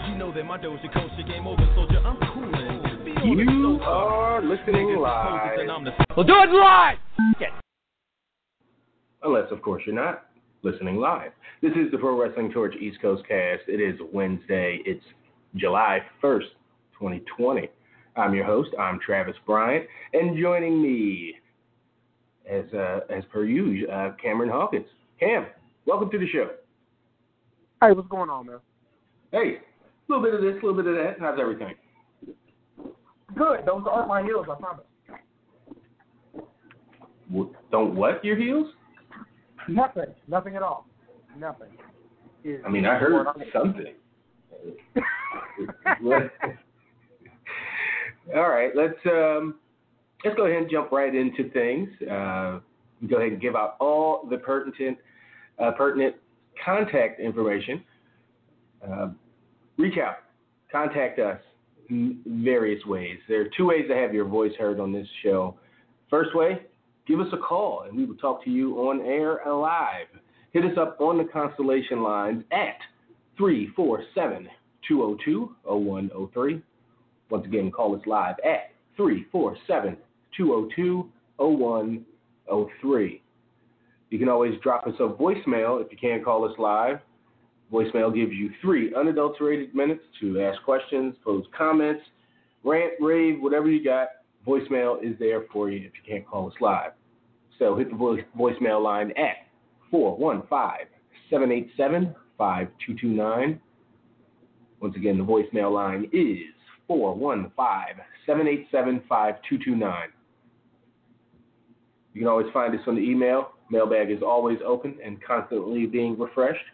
And I just don't give a damn. This is what I am, what I am. Understand, I don't give a damn. This is who I am, who I am. Man, I don't give a damn. This is what I am, what I am. And I just don't give a damn. Take me as I am, as I am. And my G still pumping. Sold on the culture, you know that my Doja culture game over, soldier. I'm coolin'. Be You are listening live. supposed and I'm the We'll do it live. Unless, of course, you're not listening live. This is the Pro Wrestling Torch East Coast cast. It is Wednesday. It's July 1st, 2020. I'm your host. I'm Travis Bryant. And joining me, as uh, as per usual, uh, Cameron Hawkins. Cam, welcome to the show. Hey, what's going on, man? Hey, a little bit of this, a little bit of that. How's everything? Good. Those aren't my heels, I promise. W- Don't what your heels? Nothing. Nothing at all. Nothing. Is- I mean, I heard something. All right, let's um, let's go ahead and jump right into things. Uh, go ahead and give out all the pertinent uh, pertinent contact information. Uh, reach out, contact us in various ways. There are two ways to have your voice heard on this show. First way, give us a call and we will talk to you on air live. Hit us up on the Constellation lines at 347 202 0103. Once again, call us live at 347 202 0103. You can always drop us a voicemail if you can't call us live. Voicemail gives you three unadulterated minutes to ask questions, pose comments, rant, rave, whatever you got. Voicemail is there for you if you can't call us live. So hit the voice, voicemail line at 415 787 5229. Once again, the voicemail line is 415 787 5229. You can always find us on the email. Mailbag is always open and constantly being refreshed.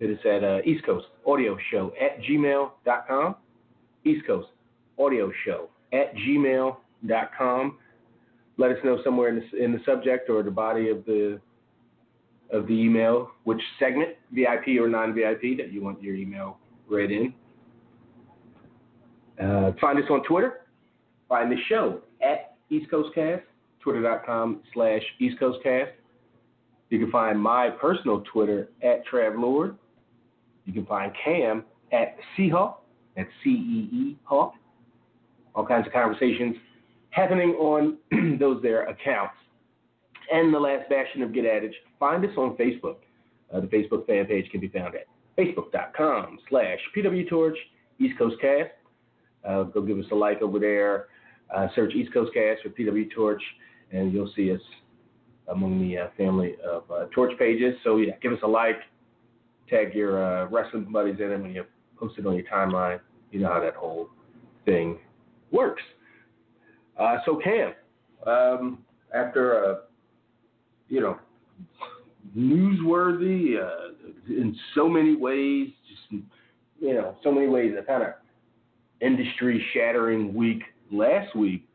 Hit us at uh, East Coast Audio Show at gmail.com. East Coast Audio Show at gmail.com. Let us know somewhere in the, in the subject or the body of the of the email which segment, VIP or non-VIP, that you want your email read in. Uh, find us on Twitter. Find the show at East Coast Cast, twitter.com slash East Coast Cast. You can find my personal Twitter at Trav Lord. You can find Cam at Seahawk, at C E E Hawk. All kinds of conversations happening on those there accounts. And the last bastion of Get Adage, find us on Facebook. Uh, the Facebook fan page can be found at facebook.com slash pwtorch East Coast Cast. Uh, go give us a like over there. Uh, search East Coast Cast for PW Torch, and you'll see us among the uh, family of uh, Torch pages. So yeah, give us a like, tag your uh, wrestling buddies in it when you post it on your timeline. You know how that whole thing works. Uh, so Cam, um, after a you know newsworthy uh, in so many ways, just you know so many ways, a kind of industry shattering week last week.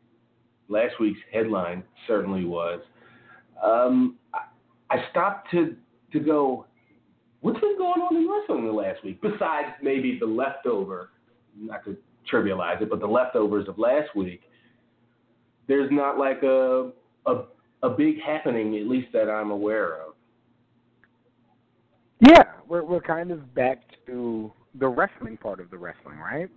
Last week's headline certainly was. Um, I, I stopped to to go. What's been going on in wrestling the last week? Besides maybe the leftover, not to trivialize it, but the leftovers of last week. There's not like a a a big happening, at least that I'm aware of. Yeah, we're we're kind of back to the wrestling part of the wrestling, right?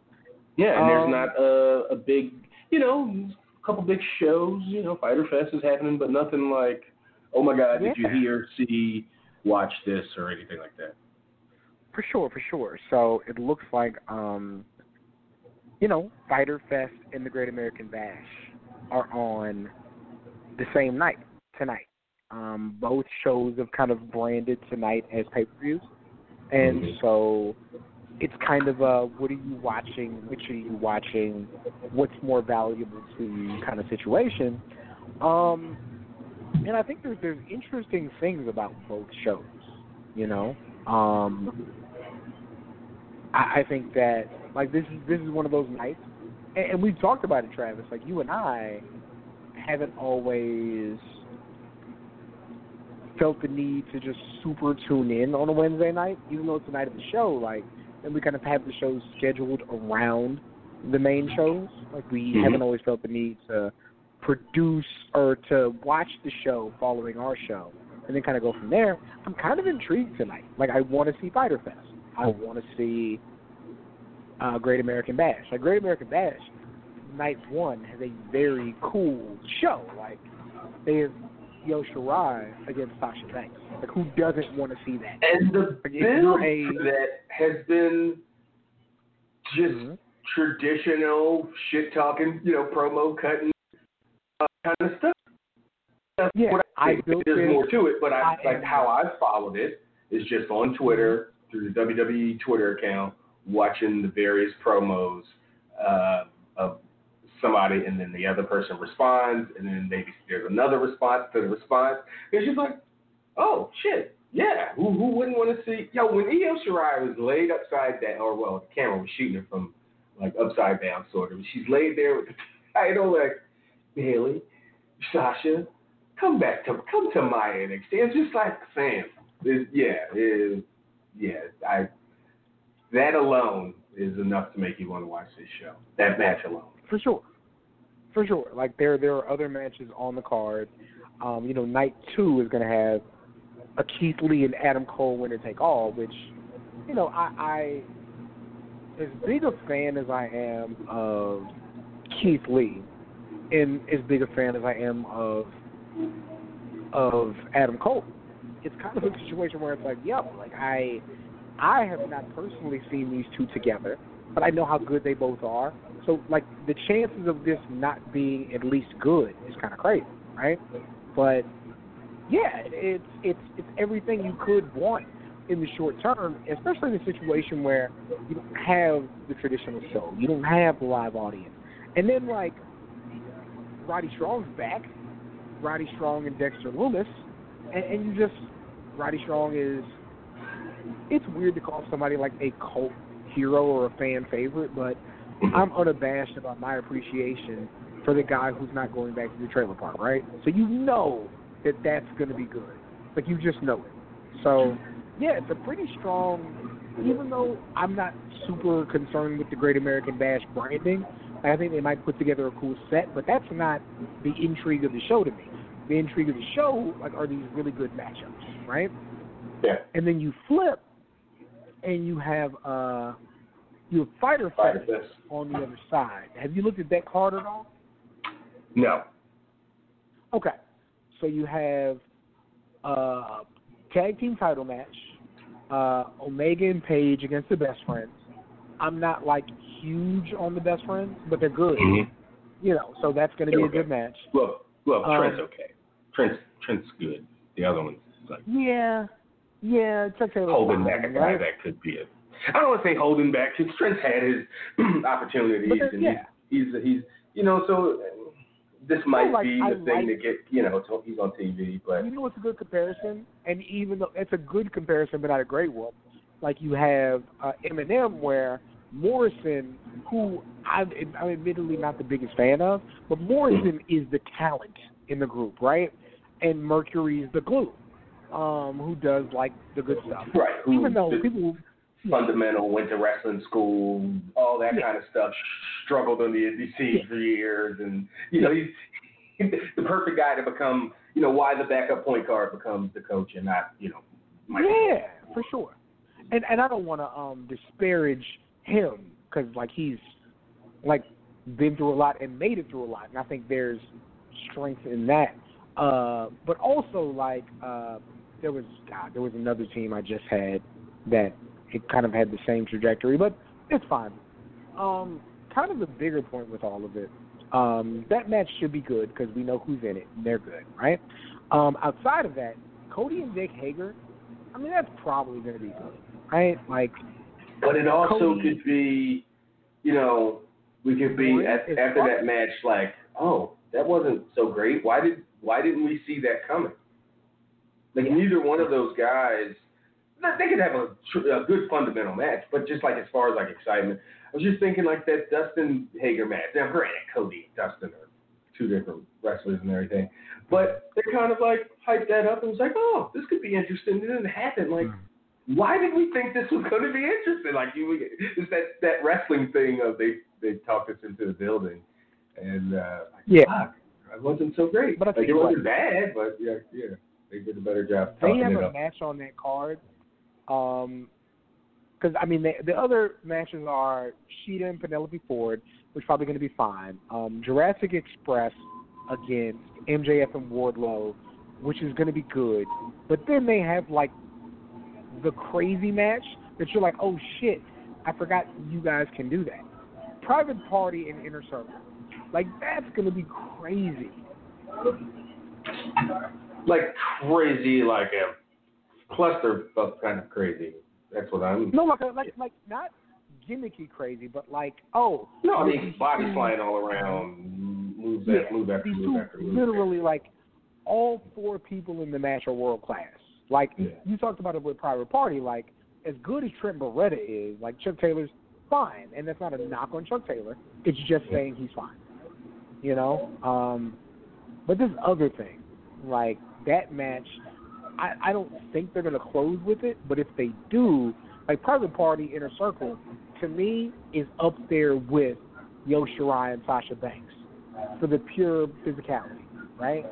Yeah, and Um, there's not a, a big, you know, a couple big shows. You know, Fyter Fest is happening, but nothing like, oh my God, did you hear, see, watch this or anything like that? For sure, for sure. So it looks like, um, you know, Fyter Fest and the Great American Bash are on the same night tonight. Um, both shows have kind of branded tonight as pay per views, and Mhm. so it's kind of a what are you watching, which are you watching, what's more valuable to you kind of situation. Um, and I think there's there's interesting things about both shows. You know, um, I, I think that Like this is this is one of those nights, and, and we've talked about it, Travis. Like you and I haven't always felt the need to just super tune in on a Wednesday night, even though it's the night of the show. Like, and we kind of have the shows scheduled around the main shows. Like we Mhm. haven't always felt the need to produce or to watch the show following our show and then kind of go from there. I'm kind of intrigued tonight. Like I want to see Fyter Fest. I want to see uh, Great American Bash. Like Great American Bash, night one has a very cool show. Like they have Io Shirai against Sasha Banks. Like who doesn't want to see that? And the Like, build a- that has been just Mhm. traditional shit talking, you know, promo cutting kind of stuff. That's Yeah, what I think. There's it- more to it, but I, I like how I've followed it is just on Twitter through the WWE Twitter account, watching the various promos uh, of somebody, and then the other person responds, and then maybe there's another response to the response. It's just like, oh shit, yeah, who who wouldn't want to see? Yo, when Io Shirai was laid upside down, or well, the camera was shooting her from like upside down, sort of. She's laid there with the title, like Bayley, Sasha, come back to come to my NXT. It's just like, Sam. yeah, it, yeah, I. That alone is enough to make you want to watch this show. That match alone. For sure. For sure. Like there there are other matches on the card. Um, you know, night two is gonna have a Keith Lee and Adam Cole winner take all, which, you know, I, I as big a fan as I am of Keith Lee and as big a fan as I am of of Adam Cole, it's kind of a situation where it's like, yo, like I I have not personally seen these two together, but I know how good they both are. So like the chances of this not being at least good is kind of crazy, right? But yeah, it's it's it's everything you could want in the short term, especially in a situation where you don't have the traditional show, you don't have the live audience, and then like Roddy Strong's back, Roddy Strong and Dexter Lumis, and, and you just Roddy Strong is. It's weird to call somebody like a cult hero or a fan favorite, but I'm unabashed about my appreciation for the guy who's not going back to the trailer park, right? So you know that that's going to be good. Like you just know it. So yeah, it's a pretty strong. Even though I'm not super concerned with the Great American Bash branding, I think they might put together a cool set, but that's not the intrigue of the show to me. The intrigue of the show like are these really good matchups, right? Yeah. And then you flip, and you have uh, you have Fyter Fest Fest. on the other side. Have you looked at that card at all? No. Okay. So you have uh tag team title match, uh Omega and Page against the best friends. I'm not like huge on the best friends, but they're good. Mhm. You know, so that's gonna be a Okay. good match. Well, well, Um, Trent's okay. Trent's Trent's good. The other one's like Yeah. Yeah, Taylor's holding back a guy right? that could be a. I don't want to say holding back because Trent's had his opportunities then- and yeah. he's, he's he's you know so this might like- be I the thing like- to get you know to, he's on TV but You know what's a good comparison? And even though it's a good comparison, but not a great one. Like you have uh, MNM, where Morrison, who I'm, I'm admittedly not the biggest fan of, but Morrison is the talent in the group, right? And Mercury's the glue, um, who does like the good stuff. right who Even though people, fundamental went to wrestling school all that Yeah. kind of stuff struggled on the scene Yeah. for years and you know he's the perfect guy to become you know why the backup point guard becomes the coach and not you know Michael yeah, for sure. And and I don't want to um disparage him because like he's like been through a lot and made it through a lot, and I think there's strength in that. Uh, but also like uh, there was God, there was another team I just had that it kind of had the same trajectory, but it's fine. Um, kind of the bigger point with all of it, um, that match should be good because we know who's in it. And they're good, right? Um, outside of that, Cody and Jake Hager, I mean that's probably going to be good, right? Like But it also Cody- could be, you know, we could be at, after that match like, oh, that wasn't so great. Why did why didn't we see that coming? Like Yeah. neither one of those guys, they could have a, tr- a good fundamental match, but just like as far as like excitement, I was just thinking like that Dustin Hager match. Now, granted, Cody and Dustin are two different wrestlers and everything, but they kind of like hyped that up and was like, oh, this could be interesting. It didn't happen. Like, hmm. Why did we think this was going to be interesting? Like, you, it's that that wrestling thing of they they talked us into the building, and uh, like, Yeah. fuck, it wasn't so great. But I like, it wasn't bad, but yeah, yeah, they did a better job. They have a up. match on that card. Um, because I mean, the, the other matches are Shida and Penelope Ford, which is probably going to be fine. Um, Jurassic Express against MJF and Wardlow, which is going to be good. But then they have like the crazy match that you're like, oh shit, I forgot you guys can do that. Private Party and Inner Circle, like that's going to be crazy. like crazy, like a cluster of kind of crazy. That's what I'm. No, like like like not gimmicky crazy, but like oh No, I mean body flying all around, moves Yeah, after move after move after move. literally like all four people in the match are world class. Like Yeah. you talked about it with Private Party, like as good as Trent Beretta is, like Chuck Taylor's fine, and that's not a knock on Chuck Taylor. It's just saying he's fine. You know, um, but this other thing, like that match, I, I don't think they're gonna close with it. But if they do, like Private Party Inner Circle, to me is up there with Io Shirai and Sasha Banks for the pure physicality, right?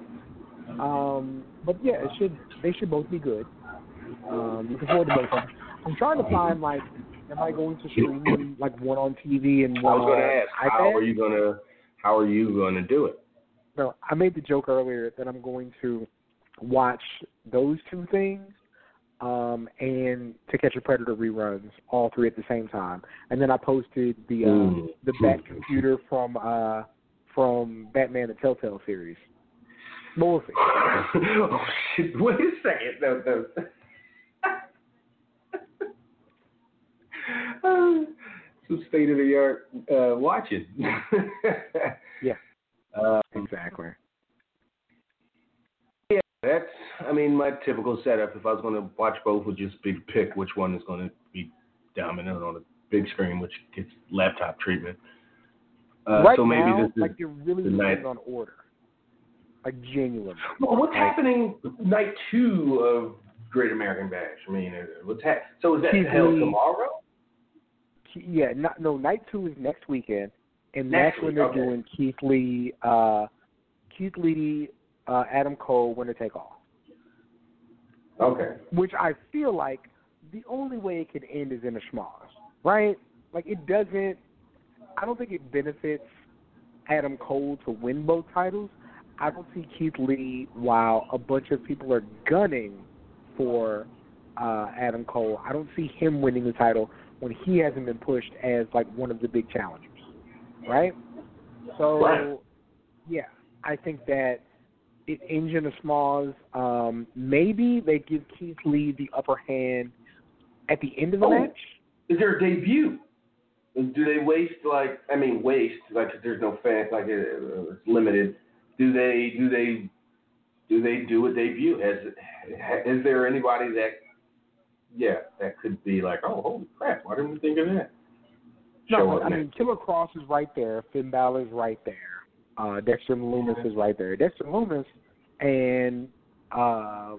Um, but yeah, it should they should both be good. Um, looking forward to both of them. I'm trying to find like, am I going to stream like one on TV and I one was going to ask, how are you gonna, how are you going to do it? No, I made the joke earlier that I'm going to watch those two things um, and To Catch a Predator reruns, all three at the same time. And then I posted the uh, the Bat computer from uh, from Batman the Telltale series. See. oh shit! Wait a second. No, no. Uh, some state of the art uh, watching. Yeah. Uh, Exactly. Yeah, that's, I mean, my typical setup. If I was going to watch both, would just be pick which one is going to be dominant on the big screen, which gets laptop treatment. Uh, right so maybe now, this is like it really the night. on order. Like genuinely. Well, what's Like, happening night two of Great American Bash? I mean, uh, what's hap- So is that held tomorrow? Yeah, not, no, night two is next weekend, and Next that's when week, they're okay. doing Keith Lee, uh, Keith Lee, uh, Adam Cole, winner take all. Okay. Which I feel like the only way it could end is in a schmoz, right? Like it doesn't. I don't think it benefits Adam Cole to win both titles. I don't see Keith Lee while a bunch of people are gunning for uh, Adam Cole. I don't see him winning the title when he hasn't been pushed as like one of the big challengers, right? So, Right. yeah, I think that it ends in a smalls. Um, maybe they give Keith Lee the upper hand at the end of the Oh. match. Is there a debut? Do they waste like I mean waste like there's no fans like it, it's limited? Do they do they do they do a debut? Has is there anybody that yeah that could be like oh holy crap why didn't we think of that? No, Show but, up I next. mean Killer Kross is right there. Finn Balor is right there. Uh, Dexter Lumis is right there. Dexter Lumis and uh,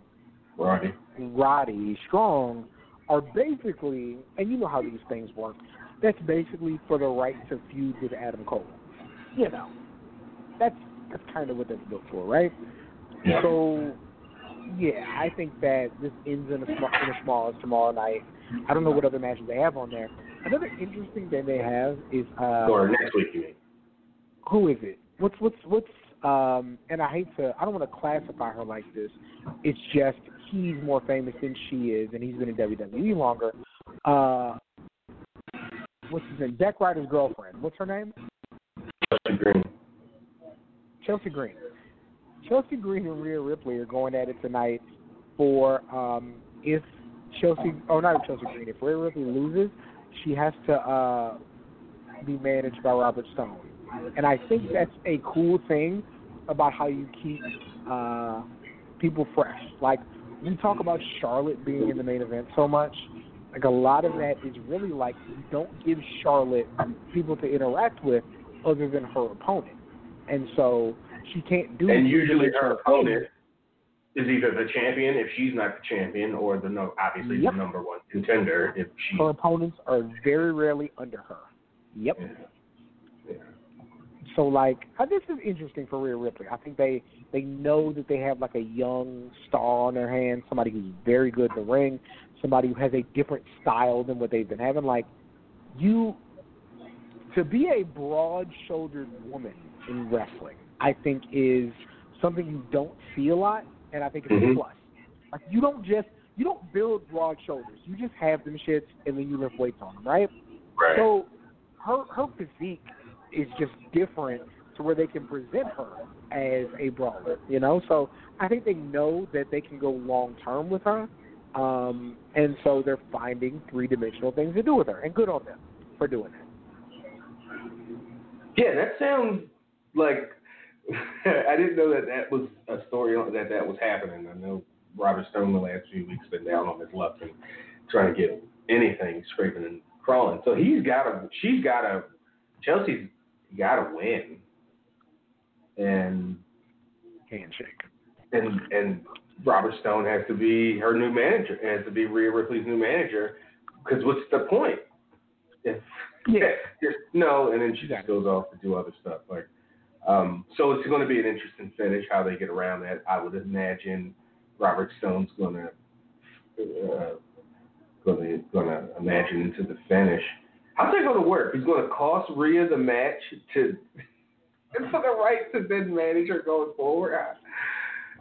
Roddy. Roddy Strong are basically, and you know how these things work. That's basically for the right to feud with Adam Cole. You know, that's that's kind of what that's built for, right? Yeah. So, yeah, I think that this ends in a small in a small tomorrow night. I don't know what other matches they have on there. Another interesting thing they have is uh, or next week you mean? who is it? What's what's what's um and I hate to I don't want to classify her like this. It's just he's more famous than she is and he's been in WWE longer. Uh what's his name? Zack Ryder's girlfriend. What's her name? Justin Green. Chelsea Green. Chelsea Green and Rhea Ripley are going at it tonight for um if Chelsea oh not Chelsea Green, if Rhea Ripley loses, she has to uh be managed by Robert Stone. And I think that's a cool thing about how you keep uh people fresh. Like we talk about Charlotte being in the main event so much. Like a lot of that is really like don't give Charlotte people to interact with other than her opponent, and so she can't do. And usually her opponent is either the champion if she's not the champion, or the no, obviously Yep. the number one contender if she. Her opponents are very rarely under her. Yep. Yeah. Yeah. So like, uh, this is interesting for Rhea Ripley. I think they they know that they have like a young star on their hands, somebody who's very good in the ring, somebody who has a different style than what they've been having. Like, you to be a broad-shouldered woman in wrestling, I think is something you don't see a lot, and I think it's Mhm. a plus. Like, you don't just you don't build broad shoulders. You just have them shits, and then you lift weights on them, right? Right. So her her physique is just different to where they can present her as a brawler, you know. So I think they know that they can go long term with her, um, and so they're finding three dimensional things to do with her, and good on them for doing that. Yeah, that sounds like I didn't know that that was a story that that was happening. I know Robert Stone the last few weeks been down on his luck and trying to get anything scraping and crawling. So he's got to, she's got to, Chelsea's got to win, and Handshake. and and Robert Stone has to be her new manager, has to be Rhea Ripley's new manager. Because what's the point? If Yeah. just no, and then she just goes off to do other stuff. Like, um, so it's going to be an interesting finish how they get around that. I would imagine Robert Stone's going to uh, going to going to imagine into the finish. How's that going to work? He's going to cost Rhea the match to for the right to then manage her going forward.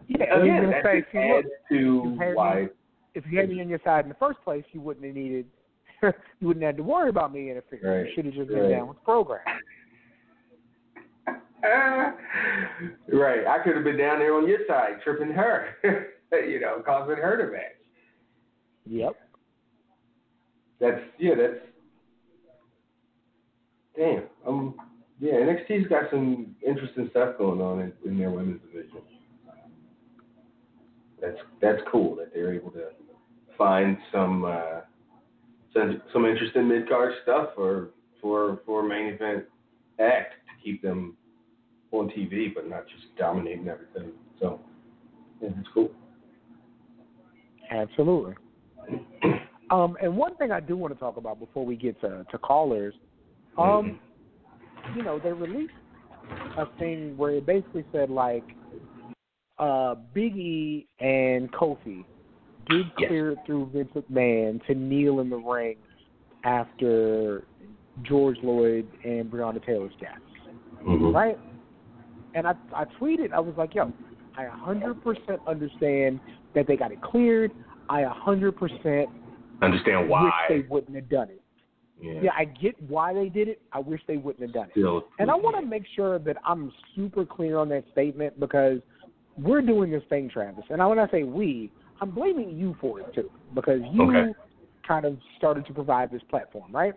Yeah, I Again, that say, just adds to you had me- why. if you had me on your side in the first place, you wouldn't have needed, you wouldn't have to worry about me interfering. Right, You should have just been right. down with the program. right, I could have been down there on your side, tripping her, you know, causing her to match. Yep. That's yeah, that's damn. Um, yeah, NXT's got some interesting stuff going on in, in their women's division. That's that's cool that they're able to find some uh, some some interesting mid card stuff for for for main event act to keep them on TV, but not just dominating everything. So yeah, that's cool. Absolutely. Um, and one thing I do want to talk about before we get to, to callers, um, you know, they released a thing where it basically said like uh, Big E and Kofi did Yes. clear it through Vince McMahon to kneel in the ring after George Floyd and Breonna Taylor's deaths, Mhm. right? And I I tweeted, I was like, yo, I 100% understand that they got it cleared. I 100% Understand wish why? they wouldn't have done it. yeah. Yeah, I get why they did it. I wish they wouldn't have done it. Still, And I want to make sure that I'm super clear on that statement because we're doing this thing, Travis. And I, when I say we, I'm blaming you for it too because you Okay. kind of started to provide this platform, right?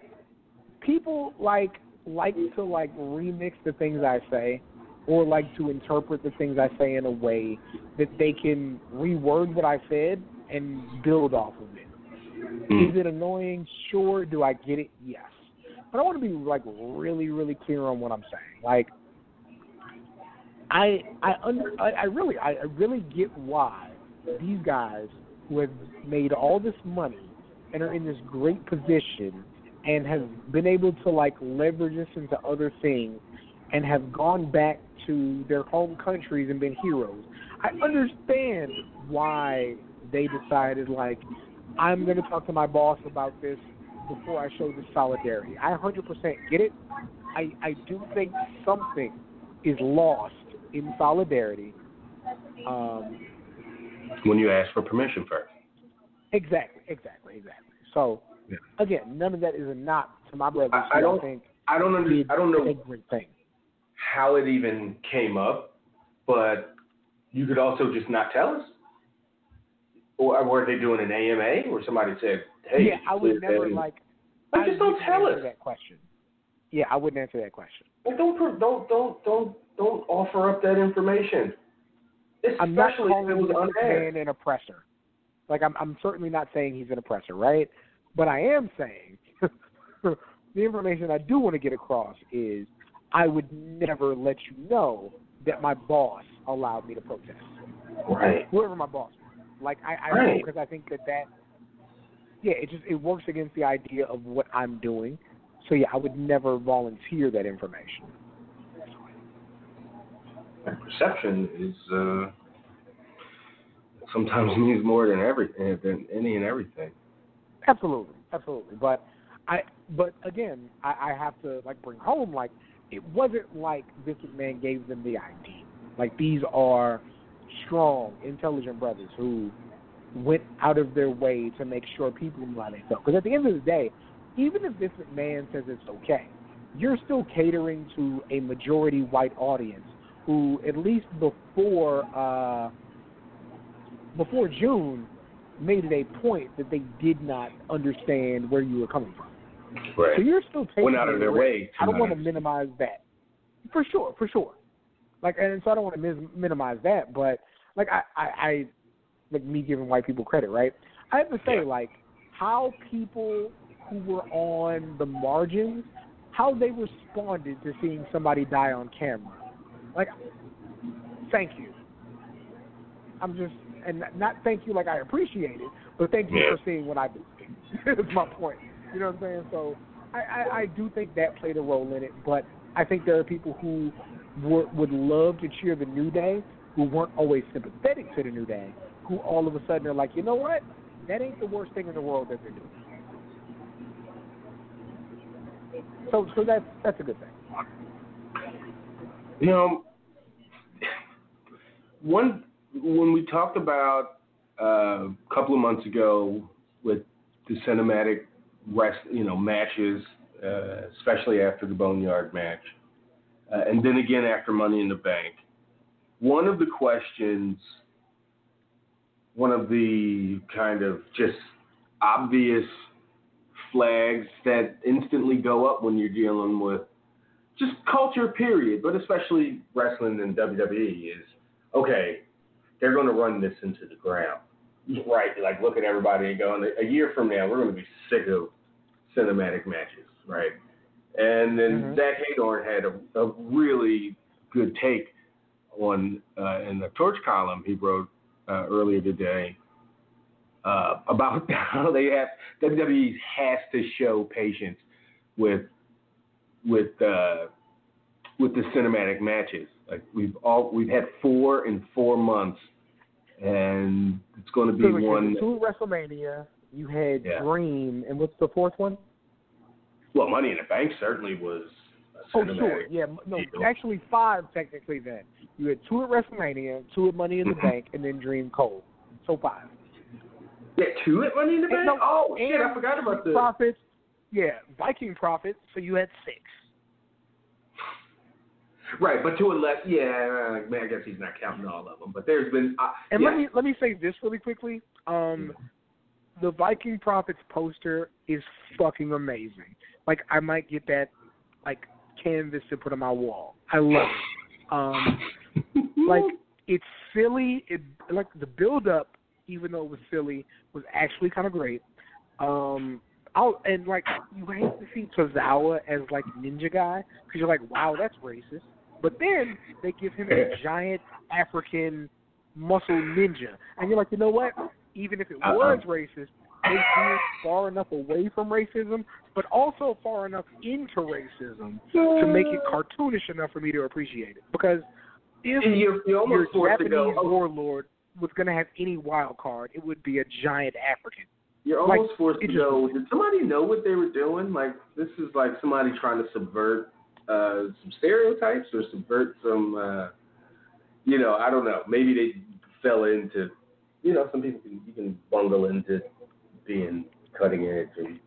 People like like to like remix the things I say or like to interpret the things I say in a way that they can reword what I said and build off of it. Mm. Is it annoying? Sure. Do I get it? Yes. But I want to be like really, really clear on what I'm saying. Like, I, I under, I, I really, I, I really get why these guys who have made all this money and are in this great position and have been able to like leverage this into other things and have gone back to their home countries and been heroes. I understand why they decided like I'm going to talk to my boss about this before I show this solidarity. I 100% get it. I I do think something is lost in solidarity. Um, when you ask for permission first. exactly, exactly, exactly. So Yeah. again, none of that is a knock to my brothers. I- I don't- think I don't under, did I don't a know thing. How it even came up, but you could also just not tell us. Or were they doing an AMA where somebody said, "Hey, yeah, I would never and- like. Like, I just don't tell us. that question. Yeah, I wouldn't answer that question. Like, don't don't don't don't don't offer up that information. I'm not Especially if calling it was man an oppressor. Like I'm, I'm certainly not saying he's an oppressor, right? But I am saying the information I do want to get across is I would never let you know that my boss allowed me to protest. Right. Whoever my boss was. Like I, I Right. because I think that that yeah, it just it works against the idea of what I'm doing. So yeah, I would never volunteer that information. And perception is uh, sometimes means more than everything than any and everything. Absolutely, absolutely. But I, but again, I, I have to like bring home like it wasn't like Vince McMahon gave them the idea. Like these are strong, intelligent brothers who went out of their way to make sure people knew how they felt. Because at the end of the day, even if Vince McMahon says it's okay, you're still catering to a majority white audience who, at least before uh, before June, made it a point that they did not understand where you were coming from. Right. So you're still taking Went out of their way I don't want to minimize that. For sure, for sure. Like, and so I don't want to mis- minimize that, but like I, I, I, like me giving white people credit, right? I have to say, Yeah. like, how people who were on the margins, how they responded to seeing somebody die on camera. Like, thank you. I'm just, and not thank you like I appreciate it, but thank you Yeah. for seeing what I do. That's my point. You know what I'm saying? So I, I, I do think that played a role in it, but I think there are people who were, would love to cheer the New Day who weren't always sympathetic to the New Day, who all of a sudden are like, you know what? That ain't the worst thing in the world that they're doing. So, so that's that's a good thing. You know, one when we talked about uh, a couple of months ago with the cinematic rest, you know, matches, uh, especially after the Boneyard match, uh, and then again after Money in the Bank. One of the questions, one of the kind of just obvious flags that instantly go up when you're dealing with just culture period, but especially wrestling and WWE is okay, they're going to run this into the ground. Right, like look at everybody and going, a year from now, we're going to be sick of cinematic matches, right? And then Mhm. Zach Heydorn had a, a really good take on uh, in the Torch column he wrote uh, earlier today uh, about how they have WWE has to show patience with with uh, with the cinematic matches. Like we've all we've had four in four months, and it's going to be So, one. two WrestleMania. You had Yeah. Dream, and what's the fourth one? Well, Money in the Bank certainly was Oh, sure. Yeah, no, deal. actually five technically. Then you had two at WrestleMania, two at Money in the Bank, and then Dream Cole. So five. Yeah, two at Money in the Bank. no, oh shit, I forgot about the. Profits. Yeah, Viking profits. So you had six. Right, but to a less, yeah, uh, man, I guess he's not counting all of them. But there's been, uh, And yeah, let me let me say this really quickly. Um, the Viking Profits poster is fucking amazing. Like I might get that like canvas to put on my wall. I love it. Um, like it's silly. It like the build up, even though it was silly, was actually kind of great. Um, I'll, and like you hate to see Tozawa as like ninja guy because you're like, wow, that's racist. But then they give him a giant African muscle ninja, and you're like, you know what? Even if it Uh-uh. was racist, far enough away from racism, but also far enough into racism to make it cartoonish enough for me to appreciate it. Because if And you're, you're your Japanese go. Warlord was going to have any wild card, it would be a giant African. You're Like, almost forced to just- go. Did somebody know what they were doing? Like this is like somebody trying to subvert uh, some stereotypes or subvert some. Uh, you know, I don't know. Maybe they fell into. You know, some people can you can bungle into being cutting edge and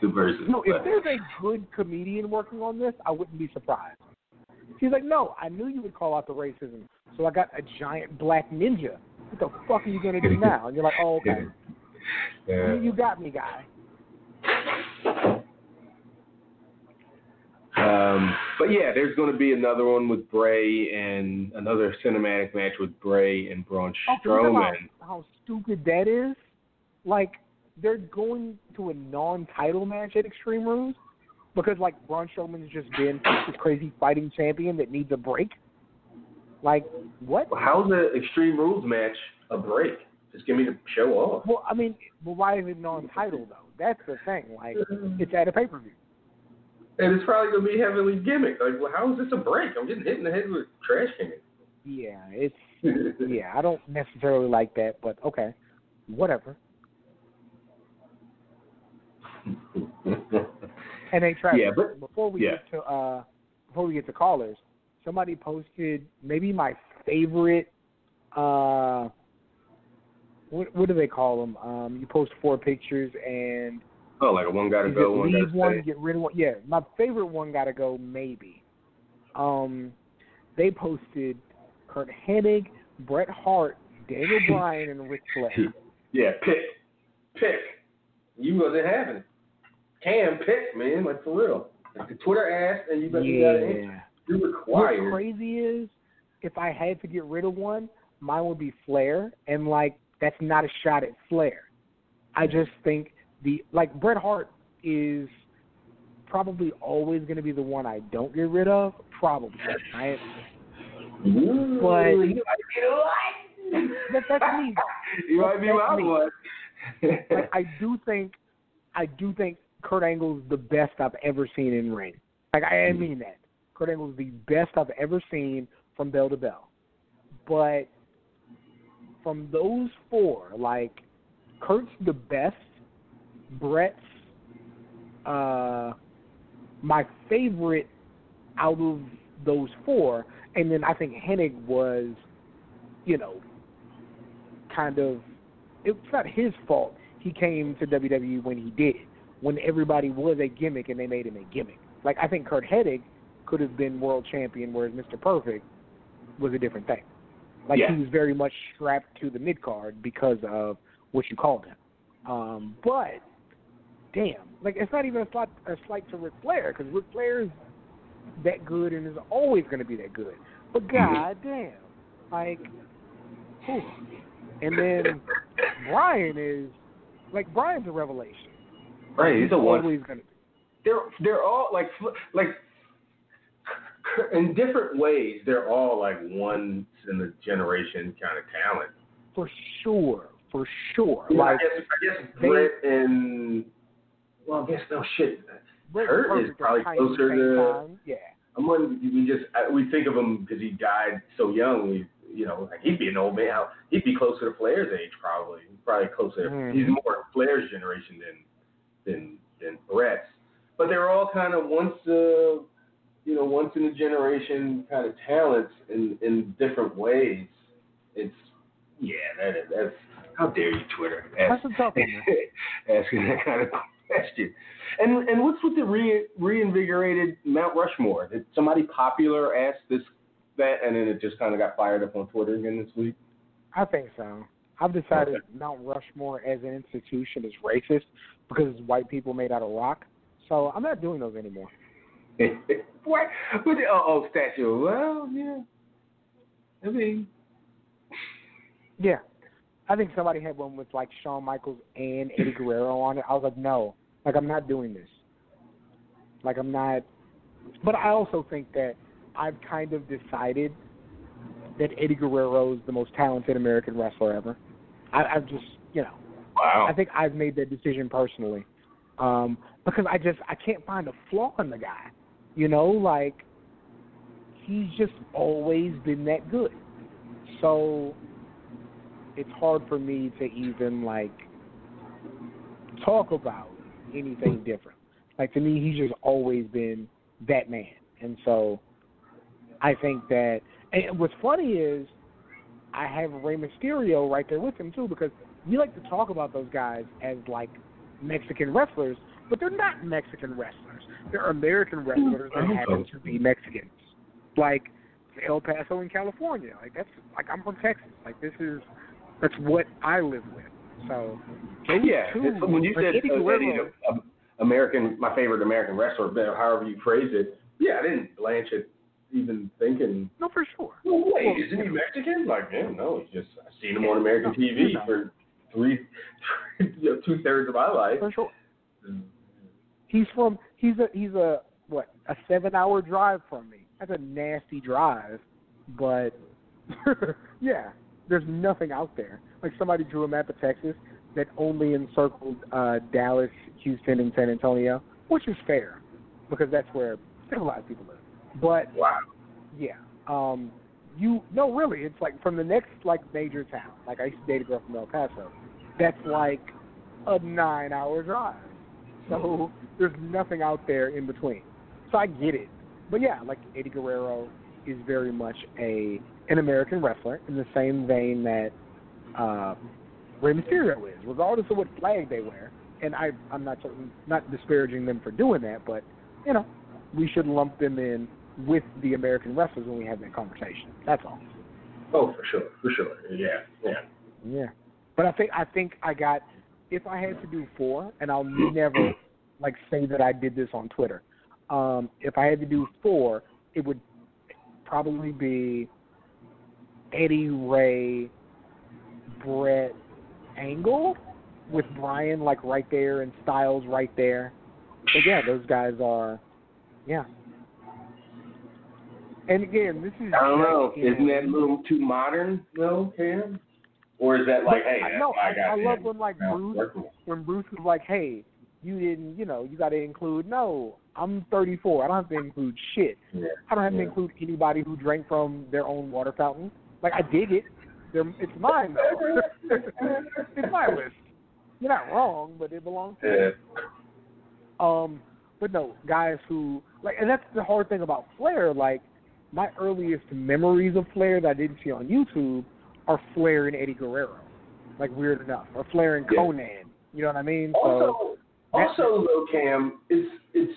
subversive. No, if there's a good comedian working on this, I wouldn't be surprised. He's like, no, I knew you would call out the racism, so I got a giant black ninja. What the fuck are you gonna do now? And you're like, oh, okay, Yeah. you, you got me, guy. Um, but yeah, there's going to be another one with Bray and another cinematic match with Bray and Braun Oh, can you tell Strowman. how, how stupid that is? Like, they're going to a non-title match at Extreme Rules because like Braun Strowman's just been this crazy fighting champion that needs a break. Like what? How's the Extreme Rules match a break? Just give me the show off. Well, I mean, well, why is it non-title though? That's the thing. Like mm. it's at a pay-per-view. And it's probably gonna be heavily gimmick. Like, well, how is this a break? I'm getting hit in the head with a trash can. Yeah, it's yeah. I don't necessarily like that, but okay, whatever. And hey, Travis, Yeah, but- before we yeah. get to uh, before we get to callers, somebody posted maybe my favorite. Uh, what what do they call them? Um, you post four pictures and oh, like a one gotta go, one gotta one, stay. get rid of one? Yeah, my favorite one got to go. Maybe. Um, they posted Curt Hennig, Bret Hart, Daniel Bryan, and Ric Flair. Yeah, pick, pick. You wasn't having it. Cam, pick, man, like for real. If the Twitter asked and you got you got Yeah. you're What's crazy is if I had to get rid of one, mine would be Flair, and like that's not a shot at Flair. I just think the like Bret Hart is probably always going to be the one I don't get rid of. Probably, I, Ooh, But- you might be the one. that, that's me. You might be my one. Like I do think, I do think Kurt Angle's the best I've ever seen in ring. Like I mean that. Kurt Angle's the best I've ever seen from bell to bell. But from those four, like Kurt's the best. Bret's uh my favorite out of those four, and then I think Hennig was, you know, kind of it's not his fault he came to WWE when he did, when everybody was a gimmick and they made him a gimmick. Like I think Curt Hennig could have been world champion, whereas Mr. Perfect was a different thing. Like Yeah. he was very much strapped to the mid card because of what you called him. Um, but damn, like it's not even a slight a slight to Ric Flair because Ric Flair is that good and is always going to be that good. But god damn, like, whew. and then Bryan is like Bryan's a revelation. Right, he's a one. always going to. They're they're all like like in different ways. They're all like once in a generation kind of talent. For sure, for sure. You know, I Like guess I guess Bret and well, I guess no shit. Rick Kurt is probably closer to- time. Yeah. I'm one. We just we think of him because he died so young. We you know like he'd be an old man. He'd be closer to Flair's age probably. Probably closer. Mhm. He's more Flair's generation than than than Bret's. But they're all kind of once uh you know once in a generation kind of talents in in different ways. It's yeah that is that's how dare you Twitter That's ask, a tough one. asking that kind of question. And and what's with the re, reinvigorated Mount Rushmore? Did somebody popular ask this that, and then it just kind of got fired up on Twitter again this week? I think so. I've decided Okay. Mount Rushmore as an institution is racist because it's white people made out of rock. So I'm not doing those anymore. what? What? The, oh, oh, statue. Well, yeah. I mean, Yeah. I think somebody had one with like Shawn Michaels and Eddie Guerrero on it. I was like, no, like I'm not doing this. Like I'm not. But I also think that I've kind of decided that Eddie Guerrero is the most talented American wrestler ever. I, I've just, you know, wow. I think I've made that decision personally, um, because I just I can't find a flaw in the guy. You know, like he's just always been that good. So it's hard for me to even like talk about anything different. Like to me, he's just always been that man, and so I think that. And what's funny is I have Rey Mysterio right there with him too, because we like to talk about those guys as like Mexican wrestlers, but they're not Mexican wrestlers. They're American wrestlers that happen to be Mexicans. Like El Paso in California. Like that's like I'm from Texas. Like this is that's what I live with. So those yeah. two, when you like said Eddie uh, Guerrero, Eddie, uh, American, my favorite American wrestler, however you phrase it, yeah, I didn't blanch it even thinking. no, for sure. Well, wait, Well, isn't he. Mexican? Like, yeah, no, he's just I've seen him on American No, TV no. for three, you know, two thirds of my life. For sure. He's from he's a he's a what a seven hour drive from me. That's a nasty drive, but yeah, there's nothing out there. Like somebody drew a map of Texas that only encircled uh, Dallas, Houston, and San Antonio, which is fair because that's where a lot of people live. But Wow. yeah, um, you no really, it's like from the next like major town. Like I used to date a girl from El Paso. That's like a nine hour drive. So there's nothing out there in between. So I get it. But yeah, like Eddie Guerrero is very much a an American wrestler in the same vein that uh, Rey Mysterio is, regardless of what flag they wear. And I, I'm not not disparaging them for doing that, but you know, we should lump them in with the American wrestlers when we have that conversation. That's all. Oh, for sure, for sure. Yeah, yeah. Yeah. But I think I think I got if I had to do four, and I'll never like say that I did this on Twitter. Um, if I had to do four, it would probably be Eddie Ray, Bret, Angle, with Bryan like right there and Styles right there. But yeah, those guys are, yeah. And again, this is I don't know. Isn't that a little too modern, though, Cam? Or is that like, But hey, I- that's no, I- I goddamn love when, like, Bruce- when Bruce was like, "Hey, you didn't, you know, you got to include." No, I'm 34. I don't have to include shit. Yeah. I don't have Yeah. to include anybody who drank from their own water fountain. Like I dig it. They're, it's mine though. it's my list. You're not wrong, but it belongs to Yeah. me. Um, but no, guys who like, and that's the hard thing about Flair. Like, my earliest memories of Flair that I didn't see on YouTube are Flair and Eddie Guerrero. Like weird enough, or Flair and Yeah. Konnan. You know what I mean? So Also, also though, Cam, it's it's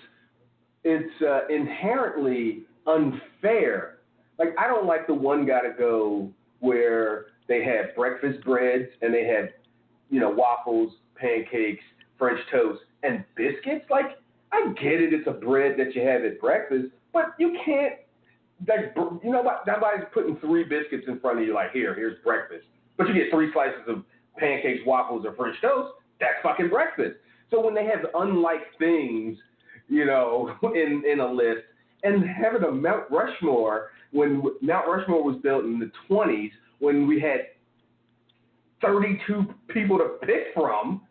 it's uh, inherently unfair. Like I don't like the one got to go where they have breakfast breads and they have you know waffles, pancakes, French toast, and biscuits. Like I get it, it's a bread that you have at breakfast, but you can't. Like you know what? Nobody's putting three biscuits in front of you. Like here, here's breakfast, but you get three slices of pancakes, waffles, or French toast. That's fucking breakfast. So when they have unlike things, you know, in in a list, and having a Mount Rushmore when Mount Rushmore was built in the 20s, when we had 32 people to pick from,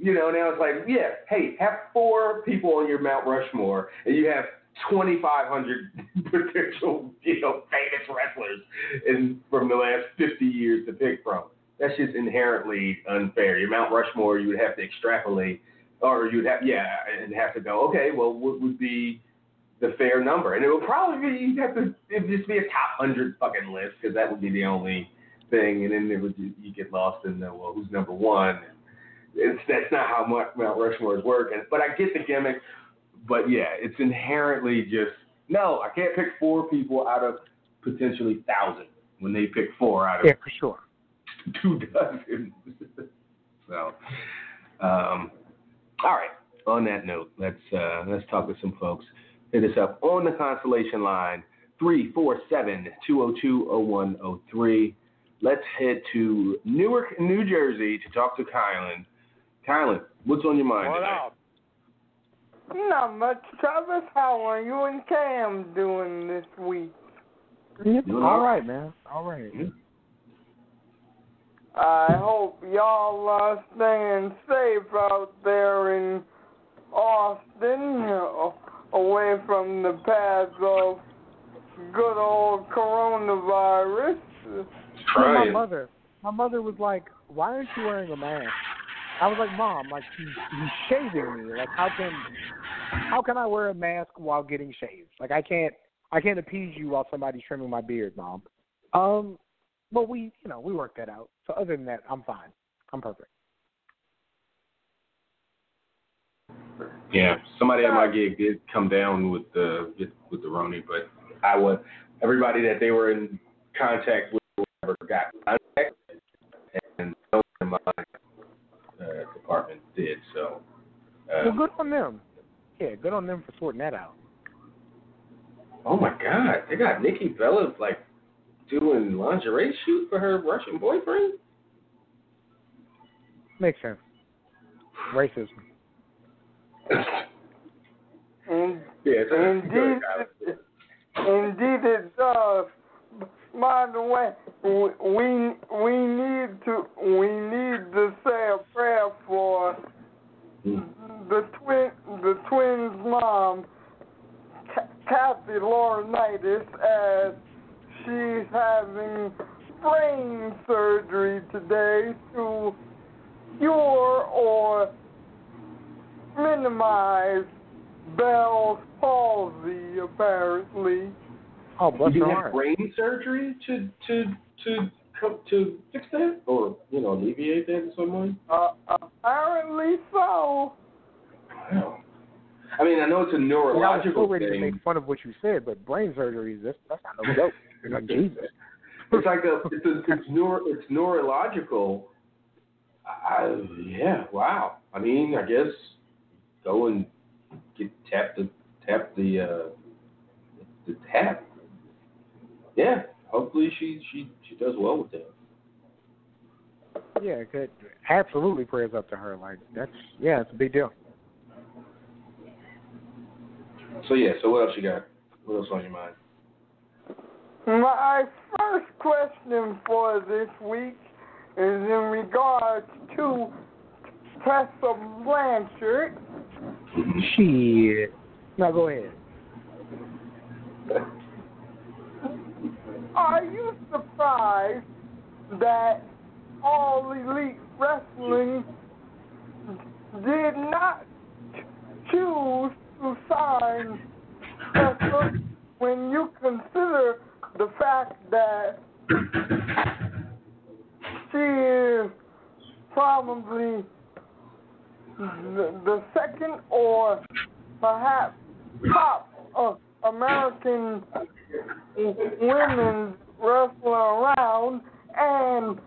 you know, now it's like, yeah, hey, have four people on your Mount Rushmore, and you have 2,500 potential, you know, famous wrestlers in from the last 50 years to pick from. That's just inherently unfair. Your Mount Rushmore, you would have to extrapolate, or you'd have, yeah, and have to go, okay, well, what would be the fair number? And it would probably be, you'd have to, it'd just be a top 100 fucking list, because that would be the only thing, and then it would, you get lost in the, well, who's number one? It's, that's not how Mount Mount Rushmores work. And, but I get the gimmick. But yeah, it's inherently just no. I can't pick four people out of potentially thousand when they pick four out of yeah, for sure. two dozen. so, um, all right. On that note, let's uh, let's talk with some folks. Hit us up on the constellation line three four seven two zero two zero one zero three. Let's head to Newark, New Jersey, to talk to Kylan. Kylan, what's on your mind What today? up? Not much, Travis. How are you and Cam doing this week? Yeah, Doing all all right, man. All right. I hope y'all are staying safe out there in Austin, away from the path of good old coronavirus. Well, my mother, my mother was like, "Why aren't you wearing a mask?" I was like, "Mom, like he's, he's shaving me. Like how can how can I wear a mask while getting shaved? Like I can't I can't appease you while somebody's trimming my beard, Mom." Um, but we you know we worked that out. So other than that, I'm fine. I'm perfect. Yeah, somebody at my gig did come down with the with the Roni, but I was everybody that they were in contact with never got contact, and no one in my uh, department did. So, uh, Well, good on them. Yeah, good on them for sorting that out. oh my God, they got Nikki Bella like doing lingerie shoot for her Russian boyfriend. Makes sense. Racism. And Yeah, it's a- Indeed, indeed it does. By the way, we we need to we need to say a prayer for the twin the twins' mom, Kathy Laurinaitis, as she's having brain surgery today to cure or minimize Bell's palsy, apparently. Oh, bless you have brain surgery to to to to fix that or you know alleviate that in some way. Uh, apparently so. Wow. I mean, I know it's a And I was neurological ready to thing. make fun of what you said, but brain surgery is that's, not no joke. Like, Jesus. It's like a it's a, it's neuro it's neurological. I, yeah, wow. I mean, I guess go and get tap the tap the uh the tap. Yeah, hopefully she she she does well with that. Yeah, good. Absolutely prayers up to her. Like that's yeah, it's a big deal. So yeah, so what else you got? What else on your mind? My first question for this week is in regards to Tessa Blanchard. Shit. Now go ahead. Are you surprised that All Elite Wrestling did not choose to sign Tessa when you consider the fact that she is probably the, the second or perhaps top uh, American women wrestle around, and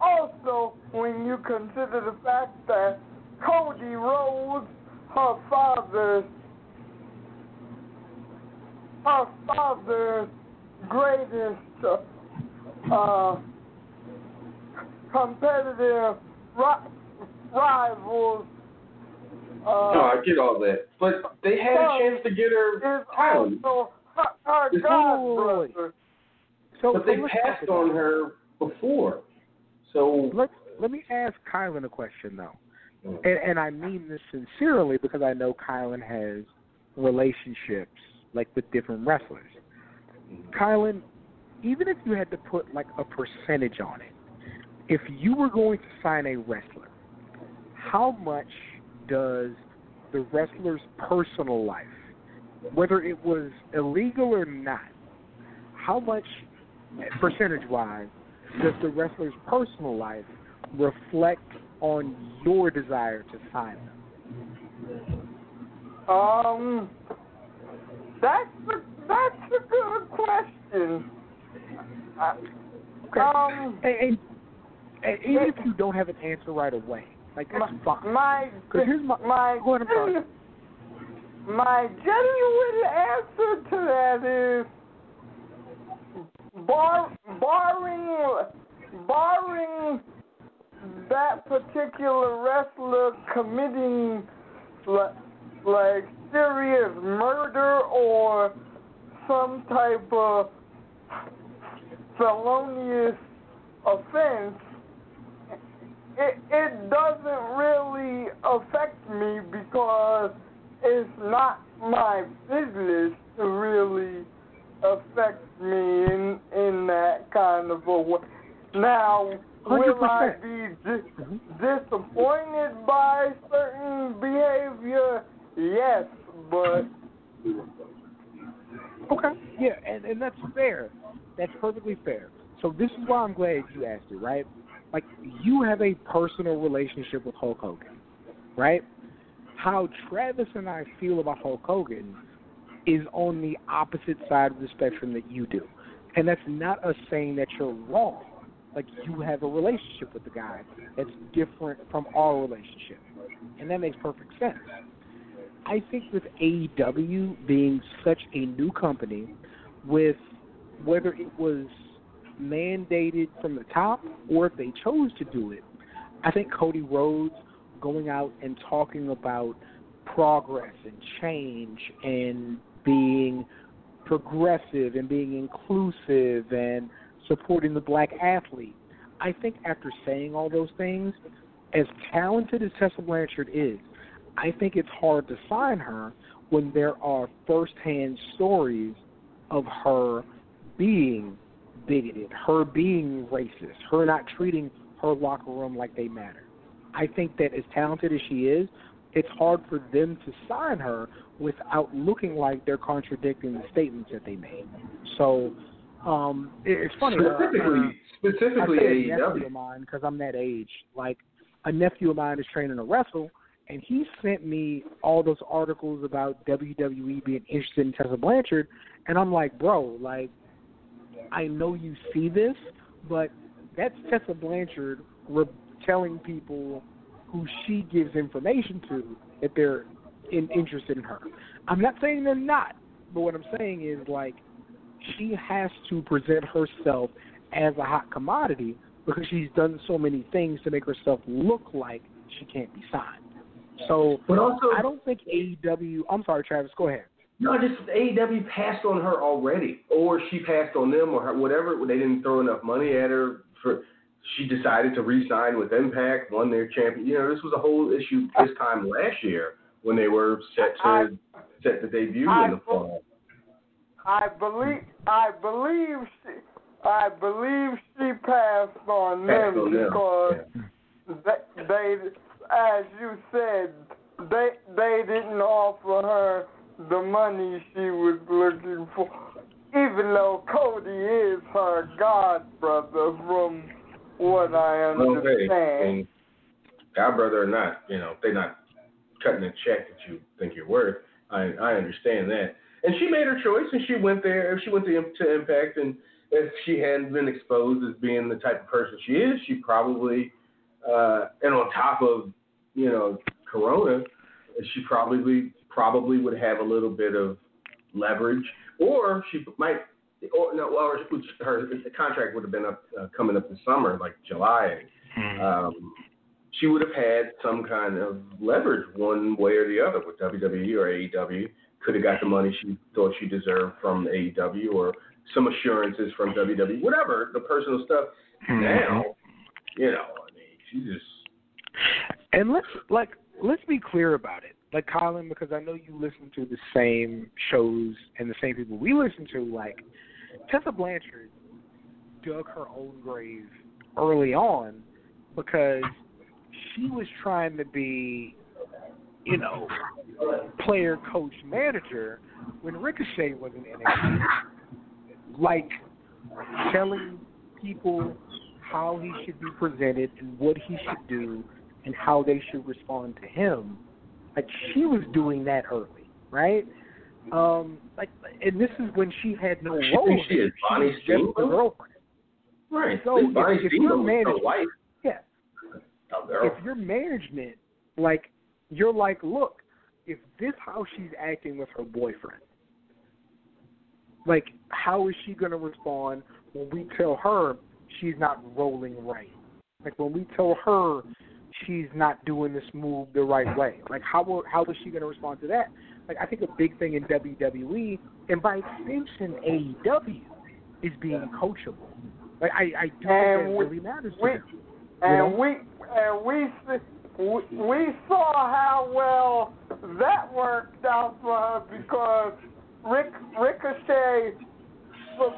also when you consider the fact that Cody Rhodes, her father's her father's greatest uh, competitive ri- rivals. Uh, No, I get all that, but they had a chance to get her is title, also her, her It's- godbrother. So, but they so let's passed on her before. So Let let me ask Kylan a question though, and, and I mean this sincerely because I know Kylan has relationships like with different wrestlers. Kylan, even if you had to put like a percentage on it, if you were going to sign a wrestler, how much does the wrestler's personal life, whether it was illegal or not, how much percentage wise does the wrestler's personal life reflect on your desire to sign them? Um, that's a, that's a good question. Uh, Okay. Um, And, and, and even if you don't have an answer right away, like my, my, here's my- my, go ahead, I'm sorry. genu- my genuine answer to that is bar, barring barring that particular wrestler committing like, like serious murder or some type of felonious offense, it, it doesn't really affect me because it's not my business to really affect me in in that kind of a way. Now, will I be di- mm-hmm. disappointed by certain behavior? Yes, but Okay. Yeah, and, and that's fair. That's perfectly fair. So this is why I'm glad you asked it, right? Like you have a personal relationship with Hulk Hogan, right? How Travis and I feel about Hulk Hogan is on the opposite side of the spectrum that you do. And that's not us saying that you're wrong. Like you have a relationship with the guy that's different from our relationship. And that makes perfect sense. I think with AEW being such a new company, with whether it was mandated from the top or if they chose to do it, I think Cody Rhodes going out and talking about progress and change and being progressive and being inclusive and supporting the black athlete. I think after saying all those things, as talented as Tessa Blanchard is, I think it's hard to sign her when there are firsthand stories of her being bigoted, her being racist, her not treating her locker room like they matter. I think that as talented as she is, it's hard for them to sign her without looking like they're contradicting the statements that they made. So um it's funny. Specifically, uh, specifically I a nephew of mine because I'm that age. Like a nephew of mine is training to wrestle, and he sent me all those articles about WWE being interested in Tessa Blanchard, and I'm like, bro, like I know you see this, but that's Tessa Blanchard re- telling people who she gives information to that they're in, interested in her. I'm not saying they're not, but what I'm saying is like she has to present herself as a hot commodity because she's done so many things to make herself look like she can't be signed. So But also, I don't think AEW. I'm sorry, Travis. Go ahead. No, just AEW passed on her already, or she passed on them, or her, whatever. They didn't throw enough money at her for. She decided to re-sign with Impact, won their champion. You know, this was a whole issue this time last year when they were set to I- set to debut I- in the fall. I believe I believe she I believe she passed on Passed them on them, because yeah. they, they as you said they they didn't offer her the money she was looking for. Even though Cody is her god brother from what I understand. and our brother or not, you know, they're not cutting a check that you think you're worth. I I understand that. And she made her choice, and she went there. She went to, to Impact, and if she hadn't been exposed as being the type of person she is, she probably, uh, and on top of, you know, Corona, she probably probably would have a little bit of leverage, or she might, or no, or her the contract would have been up uh, coming up this summer, like July. Um, she would have had some kind of leverage one way or the other with WWE or AEW. Could have got the money she thought she deserved from AEW or some assurances from WWE, whatever the personal stuff. Now, you know, I mean, she just And let's like let's be clear about it. Like Colin, because I know you listen to the same shows and the same people we listen to. Like Tessa Blanchard dug her own grave early on because she was trying to be, you know, player, coach, manager when Ricochet was in NXT. Like telling people how he should be presented and what he should do and how they should respond to him. Like she was doing that early, right? Um, like, and this is when she had no She role. she there. is Bonnie was just the girlfriend. right. So if- Bonnie if Steamboat you're was managed- her wife, Yeah. If your management, like, you're like, look, if this how she's acting with her boyfriend, like, how is she going to respond when we tell her she's not rolling right? Like when we tell her she's not doing this move the right way. Like how will, how is she going to respond to that? Like I think a big thing in WWE and by extension AEW is being coachable. Like I I do think And that we- really matters to we- them. and know? we and we we saw how well that worked out for her because Rick Ricochet sum-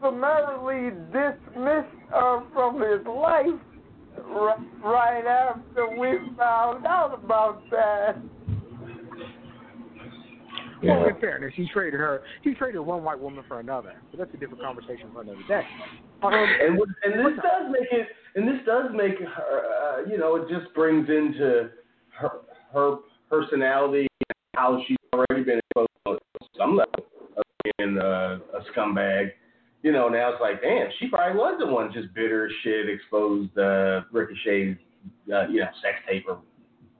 summarily dismissed her from his life r- right after we found out about that. Yeah. Well, in fairness, he traded her. He traded one white woman for another, but that's a different conversation for another day. Um, and what- and this does make it and this does make her uh, you know it just brings into her her personality and how she's already been exposed to some level of being uh, a scumbag you know now it's like damn she probably was the one just bitter shit exposed uh, ricochet's uh, you know sex tape or